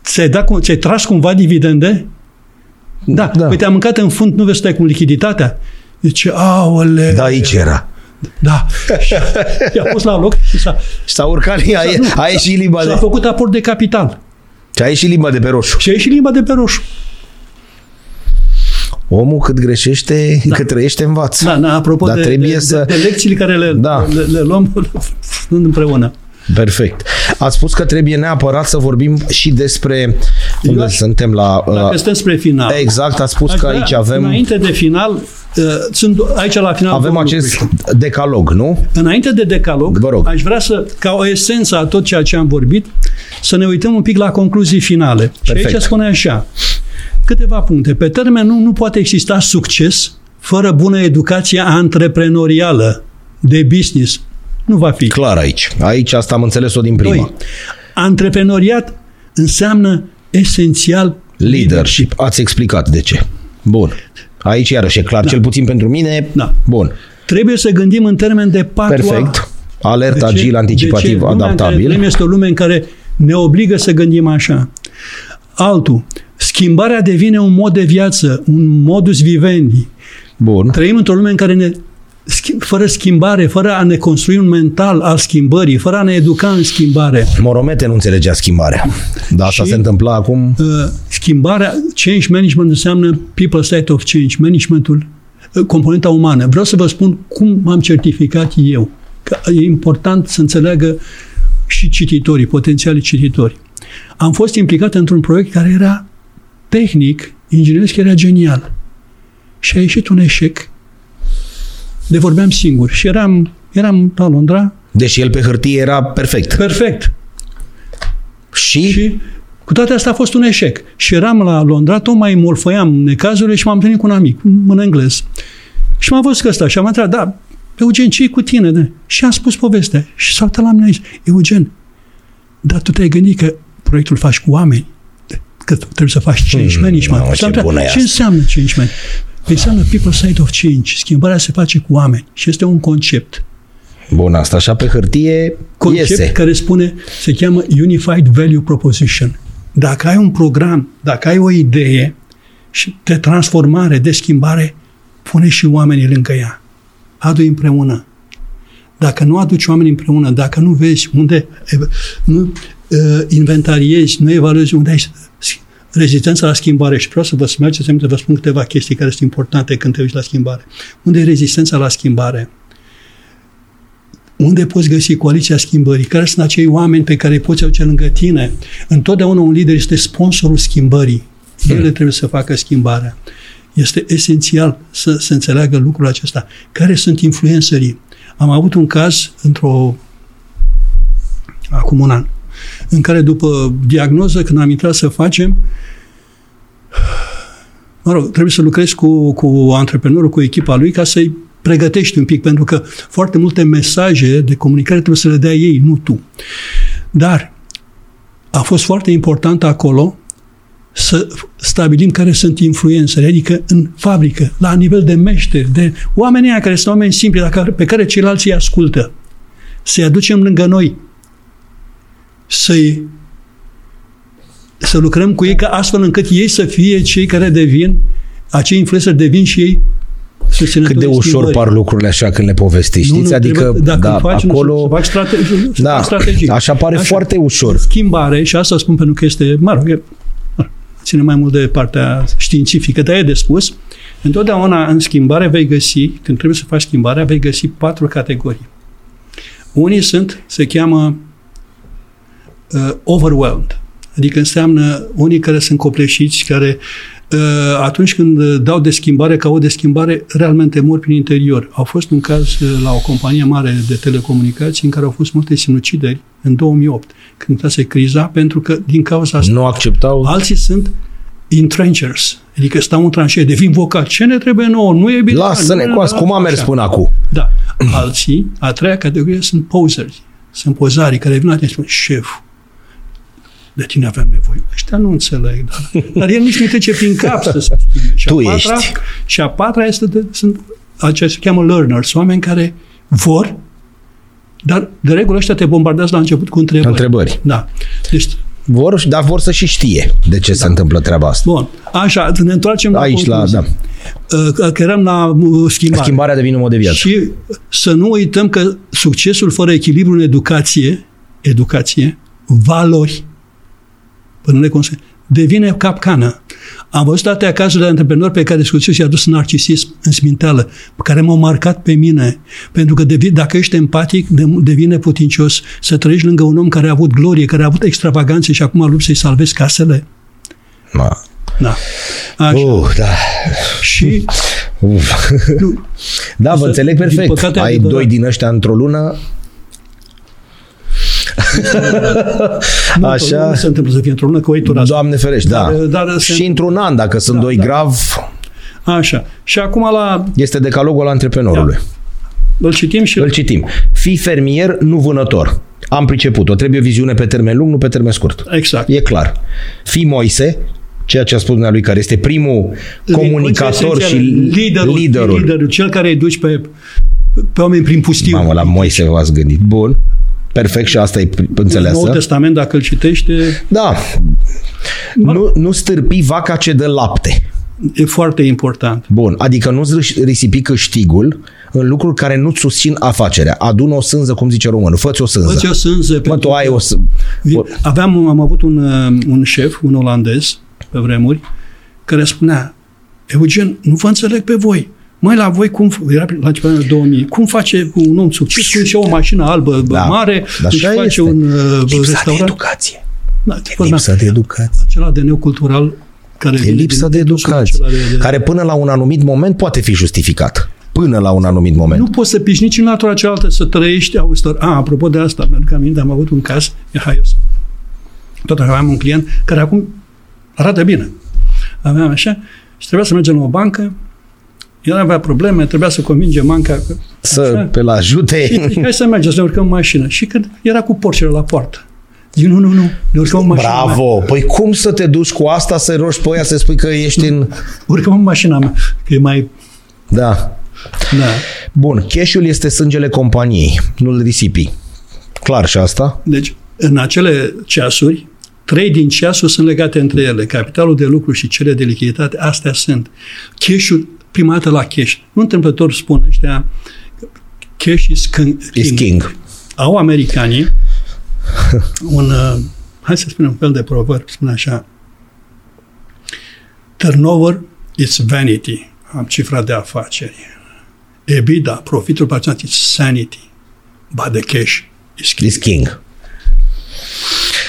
ți-ai, dat, cum- ți-ai tras cumva dividende? Da, Da. da. Păi te-am mâncat în fund, nu vezi să stai cu lichiditatea? Zice, aole, Da, aici era. da. Și i-a pus la loc și s-a, Și s-a urcat, a, nu. a ieșit limba s-a de... făcut aport de capital. Și a ieșit limba de pe roșu. Și a ieșit limba de pe roșu. Omul cât greșește, Da. cât trăiește, învață. Da, da, apropo Dar de, trebuie de, să- de, de, lecțiile care le, Da. le, le luăm stând împreună. Perfect. Ați spus că trebuie neapărat să vorbim și despre unde aș- suntem la... Dacă Uh, stăm spre final. exact, ați spus Aș că vrea, aici avem, Înainte de final, uh, sunt aici la final avem două acest lucruri. decalog, nu? Înainte de decalog, Vă rog. aș vrea să, ca o esență a tot ceea ce am vorbit, să ne uităm un pic la concluzii finale. Și Perfect. aici spune așa, câteva puncte. Pe termen nu, nu poate exista succes fără bună educație antreprenorială de business. Nu va fi. Clar aici. Aici asta am înțeles-o din prima. Doi, antreprenoriat înseamnă esențial Leadership. Ați explicat de ce. Bun. Aici iarăși e clar, cel puțin pentru mine. Da. Bun. Trebuie să gândim în termen de patru Perfect. Alert, De ce? agil, De anticipativ, ce? Lumea în care adaptabil. trăim este o lume în care ne obligă să gândim așa. Altul, schimbarea devine un mod de viață, un modus vivendi. Bun. Trăim într-o lume în care ne, schi- fără schimbare, fără a ne construi un mental al schimbării, fără a ne educa în schimbare. Moromete nu înțelegea schimbarea. Dar asta Și- se întâmpla acum. Uh, Schimbarea, change management înseamnă people state of change, managementul, uh, componenta umană. Vreau să vă spun cum m-am certificat eu. Că e important să înțeleagă și cititorii, potențialii cititori. Am fost implicat într-un proiect care era tehnic, ingineresc, era genial. Și a ieșit un eșec. De vorbeam singur. Și eram, eram la Londra, Deși el pe hârtie era perfect. perfect. Și, Și cu toate astea a fost un eșec. Și eram la Londra, tocmai molfăiam necazurile și m-am întâlnit cu un amic, în englez. Și m-a văzut că ăsta și am întrebat, da, Eugen, ce cu tine? De? Și am spus povestea. Și s-a uitat la mine aici, Eugen, dar tu te-ai gândit că proiectul faci cu oameni? Că tu trebuie să faci change Hmm, management. mamă, Și am ce întrebat, bună e ce asta. înseamnă change management? Păi înseamnă people side of change. Schimbarea se face cu oameni. Și este un concept. bun, asta așa pe hârtie concept iese. care spune, se cheamă Unified Value Proposition. Dacă ai un program, dacă ai o idee și de transformare, de schimbare, pune și oamenii lângă ea. Adu împreună. Dacă nu aduci oamenii împreună, dacă nu vezi unde, nu uh, inventariezi, nu evaluezi unde ai rezistența la schimbare și vreau să vă mergeți să vă spun câteva chestii care sunt importante când te uiți la schimbare. Unde e rezistența la schimbare? unde poți găsi coaliția schimbării? Care sunt acei oameni pe care îi poți aduce lângă tine? Întotdeauna un lider este sponsorul schimbării. Ele hmm. trebuie să facă schimbarea. Este esențial să se înțeleagă lucrul acesta. Care sunt influencerii? Am avut un caz într-o acum un an, în care după diagnoză, când am intrat să facem, mă rog, trebuie să lucrezi cu, cu antreprenorul, cu echipa lui, ca să-i pregătești un pic, pentru că foarte multe mesaje de comunicare trebuie să le dea ei, nu tu. Dar a fost foarte important acolo să stabilim care sunt influențele, adică în fabrică, la nivel de meșteri, de oamenii care sunt oameni simpli, pe care ceilalți îi ascultă. Să-i aducem lângă noi, să să lucrăm cu ei ca astfel încât ei să fie cei care devin, acei influencer devin și ei cât de ușor schimbări. par lucrurile așa când le povestiți, știți? Nu, adică, trebuie, dacă da, faci, acolo... Nu, să faci strategii, da, strategii. așa pare așa. foarte ușor. Schimbare, și asta spun pentru că este, mă rog, e, ține mai mult de partea științifică, dar e de spus, întotdeauna în schimbare vei găsi, când trebuie să faci schimbarea, vei găsi patru categorii. Unii sunt, se cheamă uh, overwhelmed, adică înseamnă unii care sunt copleșiți, care uh, atunci când dau de schimbare, ca o de schimbare, realmente mor prin interior. Au fost un caz uh, la o companie mare de telecomunicații în care au fost multe sinucideri în 2008, când se criza, pentru că din cauza asta... Nu acceptau... Alții sunt entrenchers, adică stau în tranșee, devin vocat. Ce ne trebuie nouă? Nu e bine. Lasă-ne cu cum am mers până acum. Da. Alții, a treia categorie, sunt posers. Sunt pozarii care vin la tine și spun, șef, de tine avem nevoie. Ăștia nu înțeleg, dar, dar el nici nu trece prin cap să se schimbe. Și tu a patra, ești. Și a patra este de, sunt aceia se cheamă learners, oameni care vor, dar de regulă ăștia te bombardează la început cu întrebări. Întrebări. Da. Deci vor, dar vor să și știe de ce da. se întâmplă treaba asta. Bun. Așa, ne întoarcem Aici la, la da. Uh, că eram la uh, schimbare. Schimbarea devine un mod de viață. Și să nu uităm că succesul fără echilibru în educație, educație, valori, până neconsecvent, devine capcană. Am văzut atâtea cazuri de antreprenori pe care discuțiu și-a dus narcisism în sminteală, care m-au marcat pe mine. Pentru că devi, dacă ești empatic, devine putincios să trăiești lângă un om care a avut glorie, care a avut extravaganțe și acum lupți să-i salvezi casele. Ma. Da. Așa. Uh, da. Și... Uh. Nu, da, vă înțeleg perfect. Ai doi din ăștia într-o lună, nu, Așa. Nu se întâmplă să fie într-o lună, că o Doamne ferește, da. Dar, dar și într-un an, dacă sunt da, doi da. grav. Așa. Și acum la... Este decalogul antreprenorului. Da. Îl citim și... Îl citim. Fii fermier, nu vânător. Am priceput-o. Trebuie o viziune pe termen lung, nu pe termen scurt. Exact. E clar. Fii Moise, ceea ce a spus lui, care este primul comunicator și liderul, liderul. liderul. Cel care îi duci pe, pe oameni prin pustiu. Mamă, la Moise v-ați gândit. Bun. Perfect și asta e înțeleasă. Noul Testament, dacă îl citește... Da. Nu, nu stârpi vaca ce dă lapte. E foarte important. Bun, adică nu-ți risipi câștigul în lucruri care nu-ți susțin afacerea. Adună o sânză, cum zice românul. Fă-ți o sânză. Fă-ți o sânză. Mă, tu ai o sânză. Aveam, am avut un, uh, un șef, un olandez, pe vremuri, care spunea, Eugen, nu vă înțeleg pe voi. Mai la voi cum, era la începutul 2000, cum face un om succes când și o mașină albă da, mare, își face este. un uh, lipsa restaurant. de educație. Da, e lipsa de educație. Acela de neocultural care e lipsa de educație, de, de... care până la un anumit moment poate fi justificat. Până la un anumit moment. Nu poți să piși nici în latura cealaltă să trăiești austor. A, apropo de asta, mi-aduc aminte, am avut un caz, e haios. Tot aveam un client care acum arată bine. Aveam așa și trebuia să mergem la o bancă el avea probleme, trebuia să convinge manca. Să așa. pe la ajute. Și zic, hai să mergem, să ne urcăm în mașină. Și când era cu porcele la poartă. Zic, nu, nu, nu, ne urcăm în mașină Bravo! Mea. Păi cum să te duci cu asta, să rogi pe ea, să spui că ești în... Urcăm în mașina mea, că e mai... Da. Da. Bun, cash este sângele companiei, nu-l risipi. Clar și asta? Deci, în acele ceasuri, Trei din ceasuri sunt legate între ele. Capitalul de lucru și cele de lichiditate, astea sunt. Cash-ul prima dată la cash. Nu întâmplător spun ăștia cash is king. Is king. Au americanii un, uh, hai să spunem un fel de proverb, spune așa, turnover is vanity. Am cifra de afaceri. EBITDA, profitul parțial, is sanity. But the cash is king. Is king.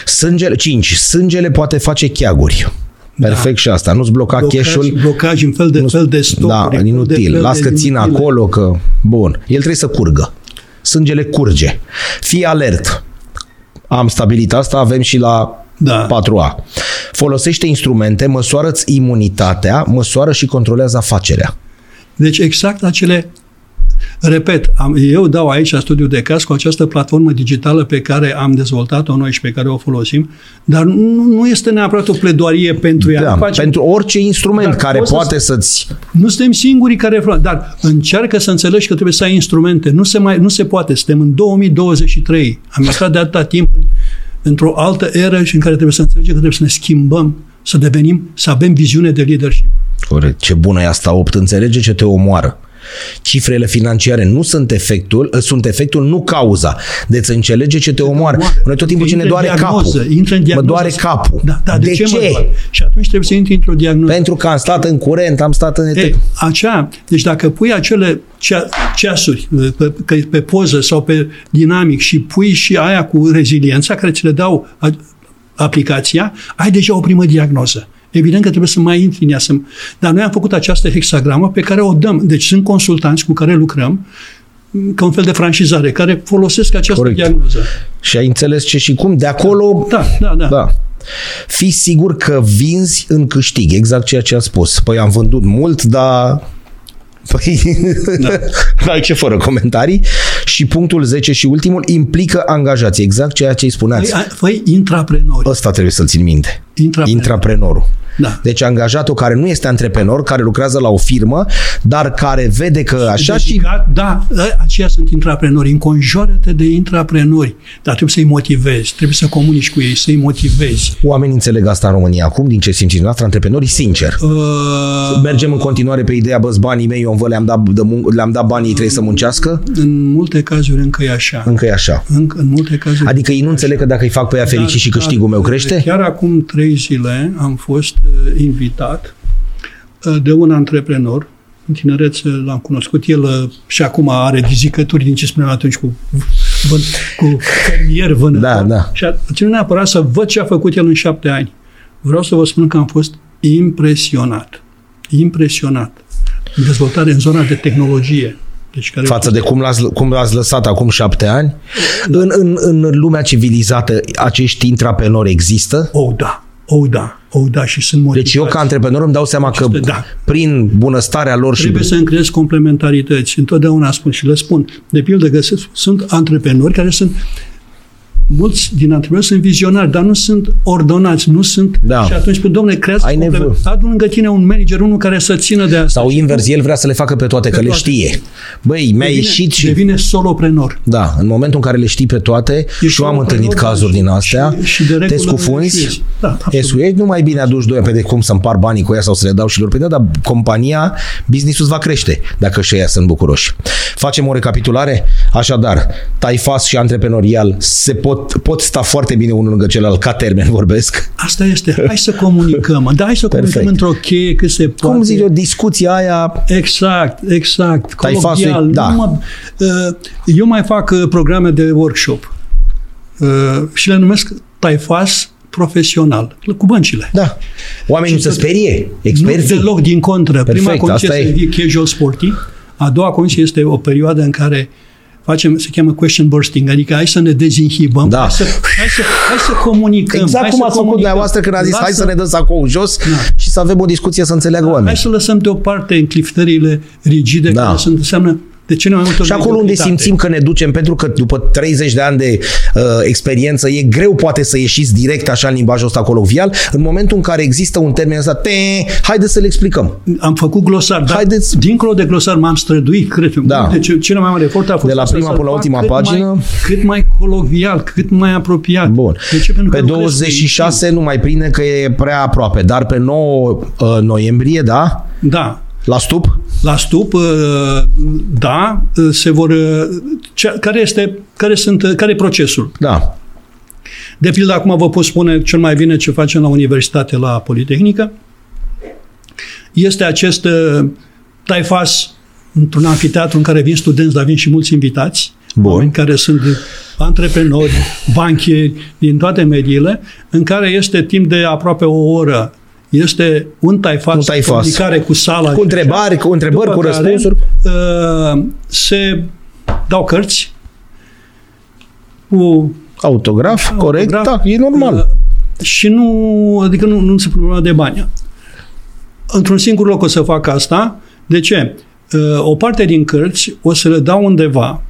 Sângele, 5. Sângele poate face cheaguri. Perfect și asta. Nu-ți bloca Blocaj, cash-ul. blocaj în fel de fel de stocuri. Da, fel de inutil. fel Las de că țin inutile. acolo, că... Bun. El trebuie să curgă. Sângele curge. Fii alert. Am stabilit asta, avem și la Da. 4A. Folosește instrumente, măsoară-ți imunitatea, măsoară și controlează afacerea. Deci exact acele Repet, am, eu dau aici studiul de caz cu această platformă digitală pe care am dezvoltat-o noi și pe care o folosim, dar nu, nu este neapărat o pledoarie pentru ea. Da, Facem- pentru orice instrument Dar care poți să- poate să-ți... Nu suntem singurii care folosim, dar încearcă să înțelegi că trebuie să ai instrumente. Nu se, mai, nu se poate. Suntem în 2023. Am intrat de atâta timp în, într-o altă eră și în care trebuie să înțelegem că trebuie să ne schimbăm, să devenim, să avem viziune de leadership. Corect. Ce bună e asta, 8. Înțelege ce te omoară. Cifrele financiare nu sunt efectul, sunt efectul, nu cauza. Deci înțelege ce te omoară. Noi tot timpul ce ne Intră în doare diagnoză, capul. Intră în Mă diagnoză. doare capul. Da, da, de, de ce, ce? Mă doare? Și atunci trebuie să intri într-o diagnoză. Pentru că am stat în curent, am stat în... E, acea, deci dacă pui acele cea, ceasuri pe, pe, pe poză sau pe dinamic și pui și aia cu reziliența care ți le dau a, aplicația, ai deja o primă diagnoză. Evident că trebuie să mai intri în ea. Să... Dar noi am făcut această hexagramă pe care o dăm. Deci sunt consultanți cu care lucrăm ca un fel de franșizare, care folosesc această Corect. diagnoză. Și ai înțeles ce și cum. De acolo... Da, da, da. Da. Fii sigur că vinzi în câștig, exact ceea ce a spus. Păi am vândut mult, dar... Păi, da. da, ce fără comentarii. Și punctul 10 și ultimul, implică angajații, exact ceea ce îi spuneați. Făi, făi intraprenori. Ăsta trebuie să-l țin minte. Intraprenori. Intraprenorul. Da. Deci angajatul care nu este antreprenor, care lucrează la o firmă, dar care vede că așa și... dedicat, Da, ă, aceia sunt intraprenori. Înconjoară-te de intraprenori. Dar trebuie să-i motivezi, trebuie să comunici cu ei, să-i motivezi. Oamenii înțeleg asta în România acum, din ce simțiți noastră, antreprenorii, sincer. Uh, Mergem în continuare pe ideea, bă, banii mei, eu vă le-am dat, de mun- le-am dat banii, ei trebuie să muncească? în multe cazuri încă e așa. Încă e așa. Încă, în multe cazuri. Adică ei nu înțeleg că dacă îi fac pe ea fericit și câștigul meu crește? Chiar acum trei zile am fost uh, invitat uh, de un antreprenor. În tinerețe l-am cunoscut. El uh, și acum are dizicături din ce spuneam atunci cu, vân, cu fermier vânător. Da, da. Și a ținut neapărat să văd ce a făcut el în șapte ani. Vreau să vă spun că am fost impresionat. Impresionat. În dezvoltare în zona de tehnologie. Deci care Față de cum l-ați, cum l-ați lăsat acum șapte ani? În, în, în lumea civilizată, acești intraprenori există? Oh, da. Oh, da. Oh, da. Și sunt motivați. Deci eu ca antreprenor îmi dau seama că Aceste- da. prin bunăstarea lor și... Trebuie să încrezi complementarități. Întotdeauna spun și le spun. De pildă, găsesc, sunt antreprenori care sunt mulți din antreprenori sunt vizionari, dar nu sunt ordonați, nu sunt... Da. Și atunci spun, domnule, creați Ai complement- nevoie. Adu lângă tine un manager, unul care să țină de asta. Sau invers, el vrea să le facă pe toate, că le toate. știe. Băi, mi-a devine, ieșit și... Devine soloprenor. Da, în momentul în care le știi pe toate, și eu am soloprenor, întâlnit da, cazuri și- din astea, și- și de te regulă scufunzi, eșuezi. Da, absolut. eșuezi, nu mai bine aduci doi ani, pe de cum să împar banii cu ea sau să le dau și lor pe ea, dar compania, business-ul îți va crește dacă și ea sunt bucuroși. Facem o recapitulare? Așadar, taifas și antreprenorial se pot, pot sta foarte bine unul lângă celălalt, ca termen vorbesc. Asta este. Hai să comunicăm. Da, hai să comunicăm Perfect. într-o cheie cât se poate. Cum zic eu, discuția aia Exact, exact. Taifasul e- Colovial. da. Nu mă, uh, eu mai fac uh, programe de workshop uh, și le numesc taifas profesional, cu băncile. Da. Oamenii nu se sperie. Nu Experții. deloc din contră. Perfect, Prima comisie asta este e. casual sportiv, a doua comisie este o perioadă în care facem, se cheamă question bursting, adică hai să ne dezinhibăm, Da. hai, să, hai, să, hai să comunicăm. Exact hai cum să ați făcut comunicăm. dumneavoastră când a zis hai Lasă- să ne dăm sacou jos Da. și să avem o discuție să înțeleagă Hai oamenii. să lăsăm deoparte încliftările rigide Da. care sunt, înseamnă de cele mai multe ori Și acolo unde mediocritate. simțim că ne ducem, pentru că după 30 de ani de uh, experiență, e greu poate să ieșiți direct așa în limbajul ăsta colovial, în momentul în care există un termen ăsta, te, haideți să le explicăm. Am făcut glosar, dar Haideți- dincolo de glosar m-am străduit, cred eu. Da. Deci cel mai mare efort a fost De la asta, prima să-l până la fac ultima cât pagină. Mai, cât mai colovial, cât mai apropiat. Bun. De ce? Pentru că Pe lucrez cu 26 nu mai prinde că e prea aproape, dar pe 9 uh, noiembrie, da? ei. Da. La stup? La stup, uh, da, uh, se vor... uh, ce- Care este, care sunt, uh, care e procesul? Da. De pildă, acum vă pot spune cel mai bine ce facem la Universitate, la Politehnică. Este acest uh, taifas într-un anfiteatru în care vin studenți, dar vin și mulți invitați. Bun. oameni care sunt antreprenori, banchieri, din toate mediile, în care este timp de aproape o oră este un taifas, Un taifas. comunicare cu sala. Cu întrebări, cu întrebări, După cu care, răspunsuri. Uh, se dau cărți cu Autograf, corect, autograf, da, e normal. uh, Și nu, adică nu, nu se problema de bani. Într-un singur loc o să fac asta. De ce? Uh, O parte din cărți o să le dau undeva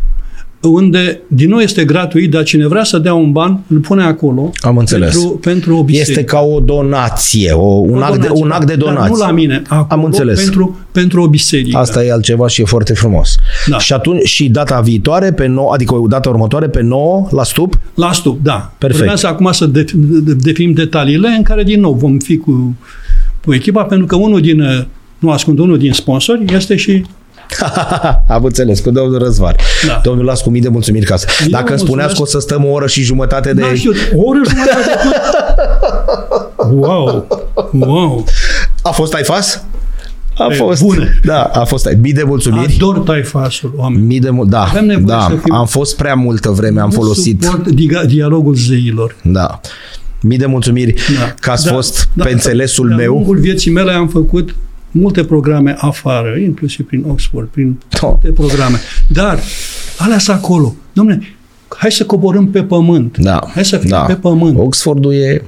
unde, din nou, este gratuit, dar cine vrea să dea un ban, îl pune acolo. Am înțeles. Pentru, pentru o biserică. Este ca o donație, o, un, O act de, donație, un act de dar donație. nu la mine, acolo, Am înțeles. Pentru, pentru o biserică. Asta e altceva și e foarte frumos. Da. Și atunci și data viitoare, pe 9, adică o data următoare, pe 9, la stup, La stup, da. Perfect. Urmează acum să de- de- definim detaliile în care, din nou, vom fi cu, cu echipa, pentru că unul din, uh, nu ascund, unul din sponsori este și Am înțeles, cu domnul Răzvar. Da. Domnul Lascu, mii de mulțumiri ca să... Eu Dacă vă îmi spuneați mulțumesc. că o să stăm o oră și jumătate de... N-am știut, o oră jumătate cât? Wow! Wow! A fost taifas? A E, fost. bune. Da, a fost. Mii de mulțumiri. Ador taifasul, oameni. Mii de mul- da, Avem nevoie da, să fim- am fost prea multă vreme, am Nu folosit. Suport diga- dialogul zeilor. Da. Mii de mulțumiri Da. că ați Da, fost da, pe înțelesul de-a meu. lungul vieții mele am făcut multe programe afară, inclusiv prin Oxford, prin Da. multe programe. Dar, alea sunt acolo. Dom'le, hai să coborâm pe pământ. Da, Hai să fim da. pe pământ. Oxfordul e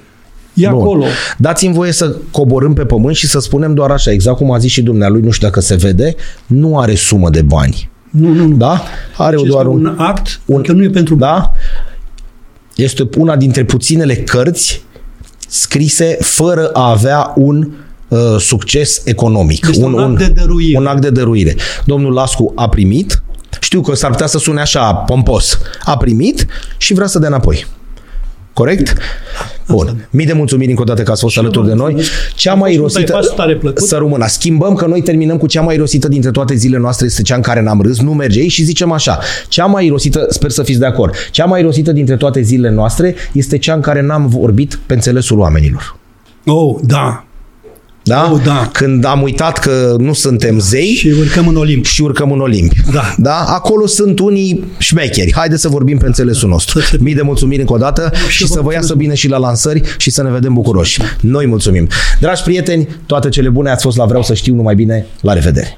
E Bun. acolo. Dați-mi voie să coborâm pe pământ și să spunem doar așa, exact cum a zis și dumnealui, nu știu dacă se vede, nu are sumă de bani. Nu, nu, nu. Da? Are Și doar este un... un act, un- un, că nu e pentru Da? Este una dintre puținele cărți scrise fără a avea un uh, succes economic. Este un act de dăruire. Un act de dăruire. Domnul Lascu a primit, știu că s-ar putea să sune așa pompos, a primit și vrea să dea înapoi. Corect? Bun. Mii de mulțumiri încă o dată că ați fost Și eu alături vă de noi. mulțumesc. Cea A mai fost un irosită... taifas tare plăcut. Să rămână. Schimbăm că noi terminăm cu cea mai irosită dintre toate zilele noastre este cea în care n-am râs, nu merge ei și zicem așa. Cea mai irosită, sper să fiți de acord, cea mai irosită dintre toate zilele noastre este cea în care n-am vorbit pe înțelesul oamenilor. Oh, da. Da? Oh, da. Când am uitat că nu suntem zei Și urcăm în Olimp. și urcăm în Olimp. Da. da? Acolo sunt unii șmecheri. Haideți să vorbim pe înțelesul nostru. Să se- Mii de mulțumiri încă o dată și vă să vă mulțumesc iasă bine și la lansări și să ne vedem bucuroși. Noi mulțumim. Dragi prieteni, toate cele bune, ați fost la Vreau să știu numai bine. La revedere!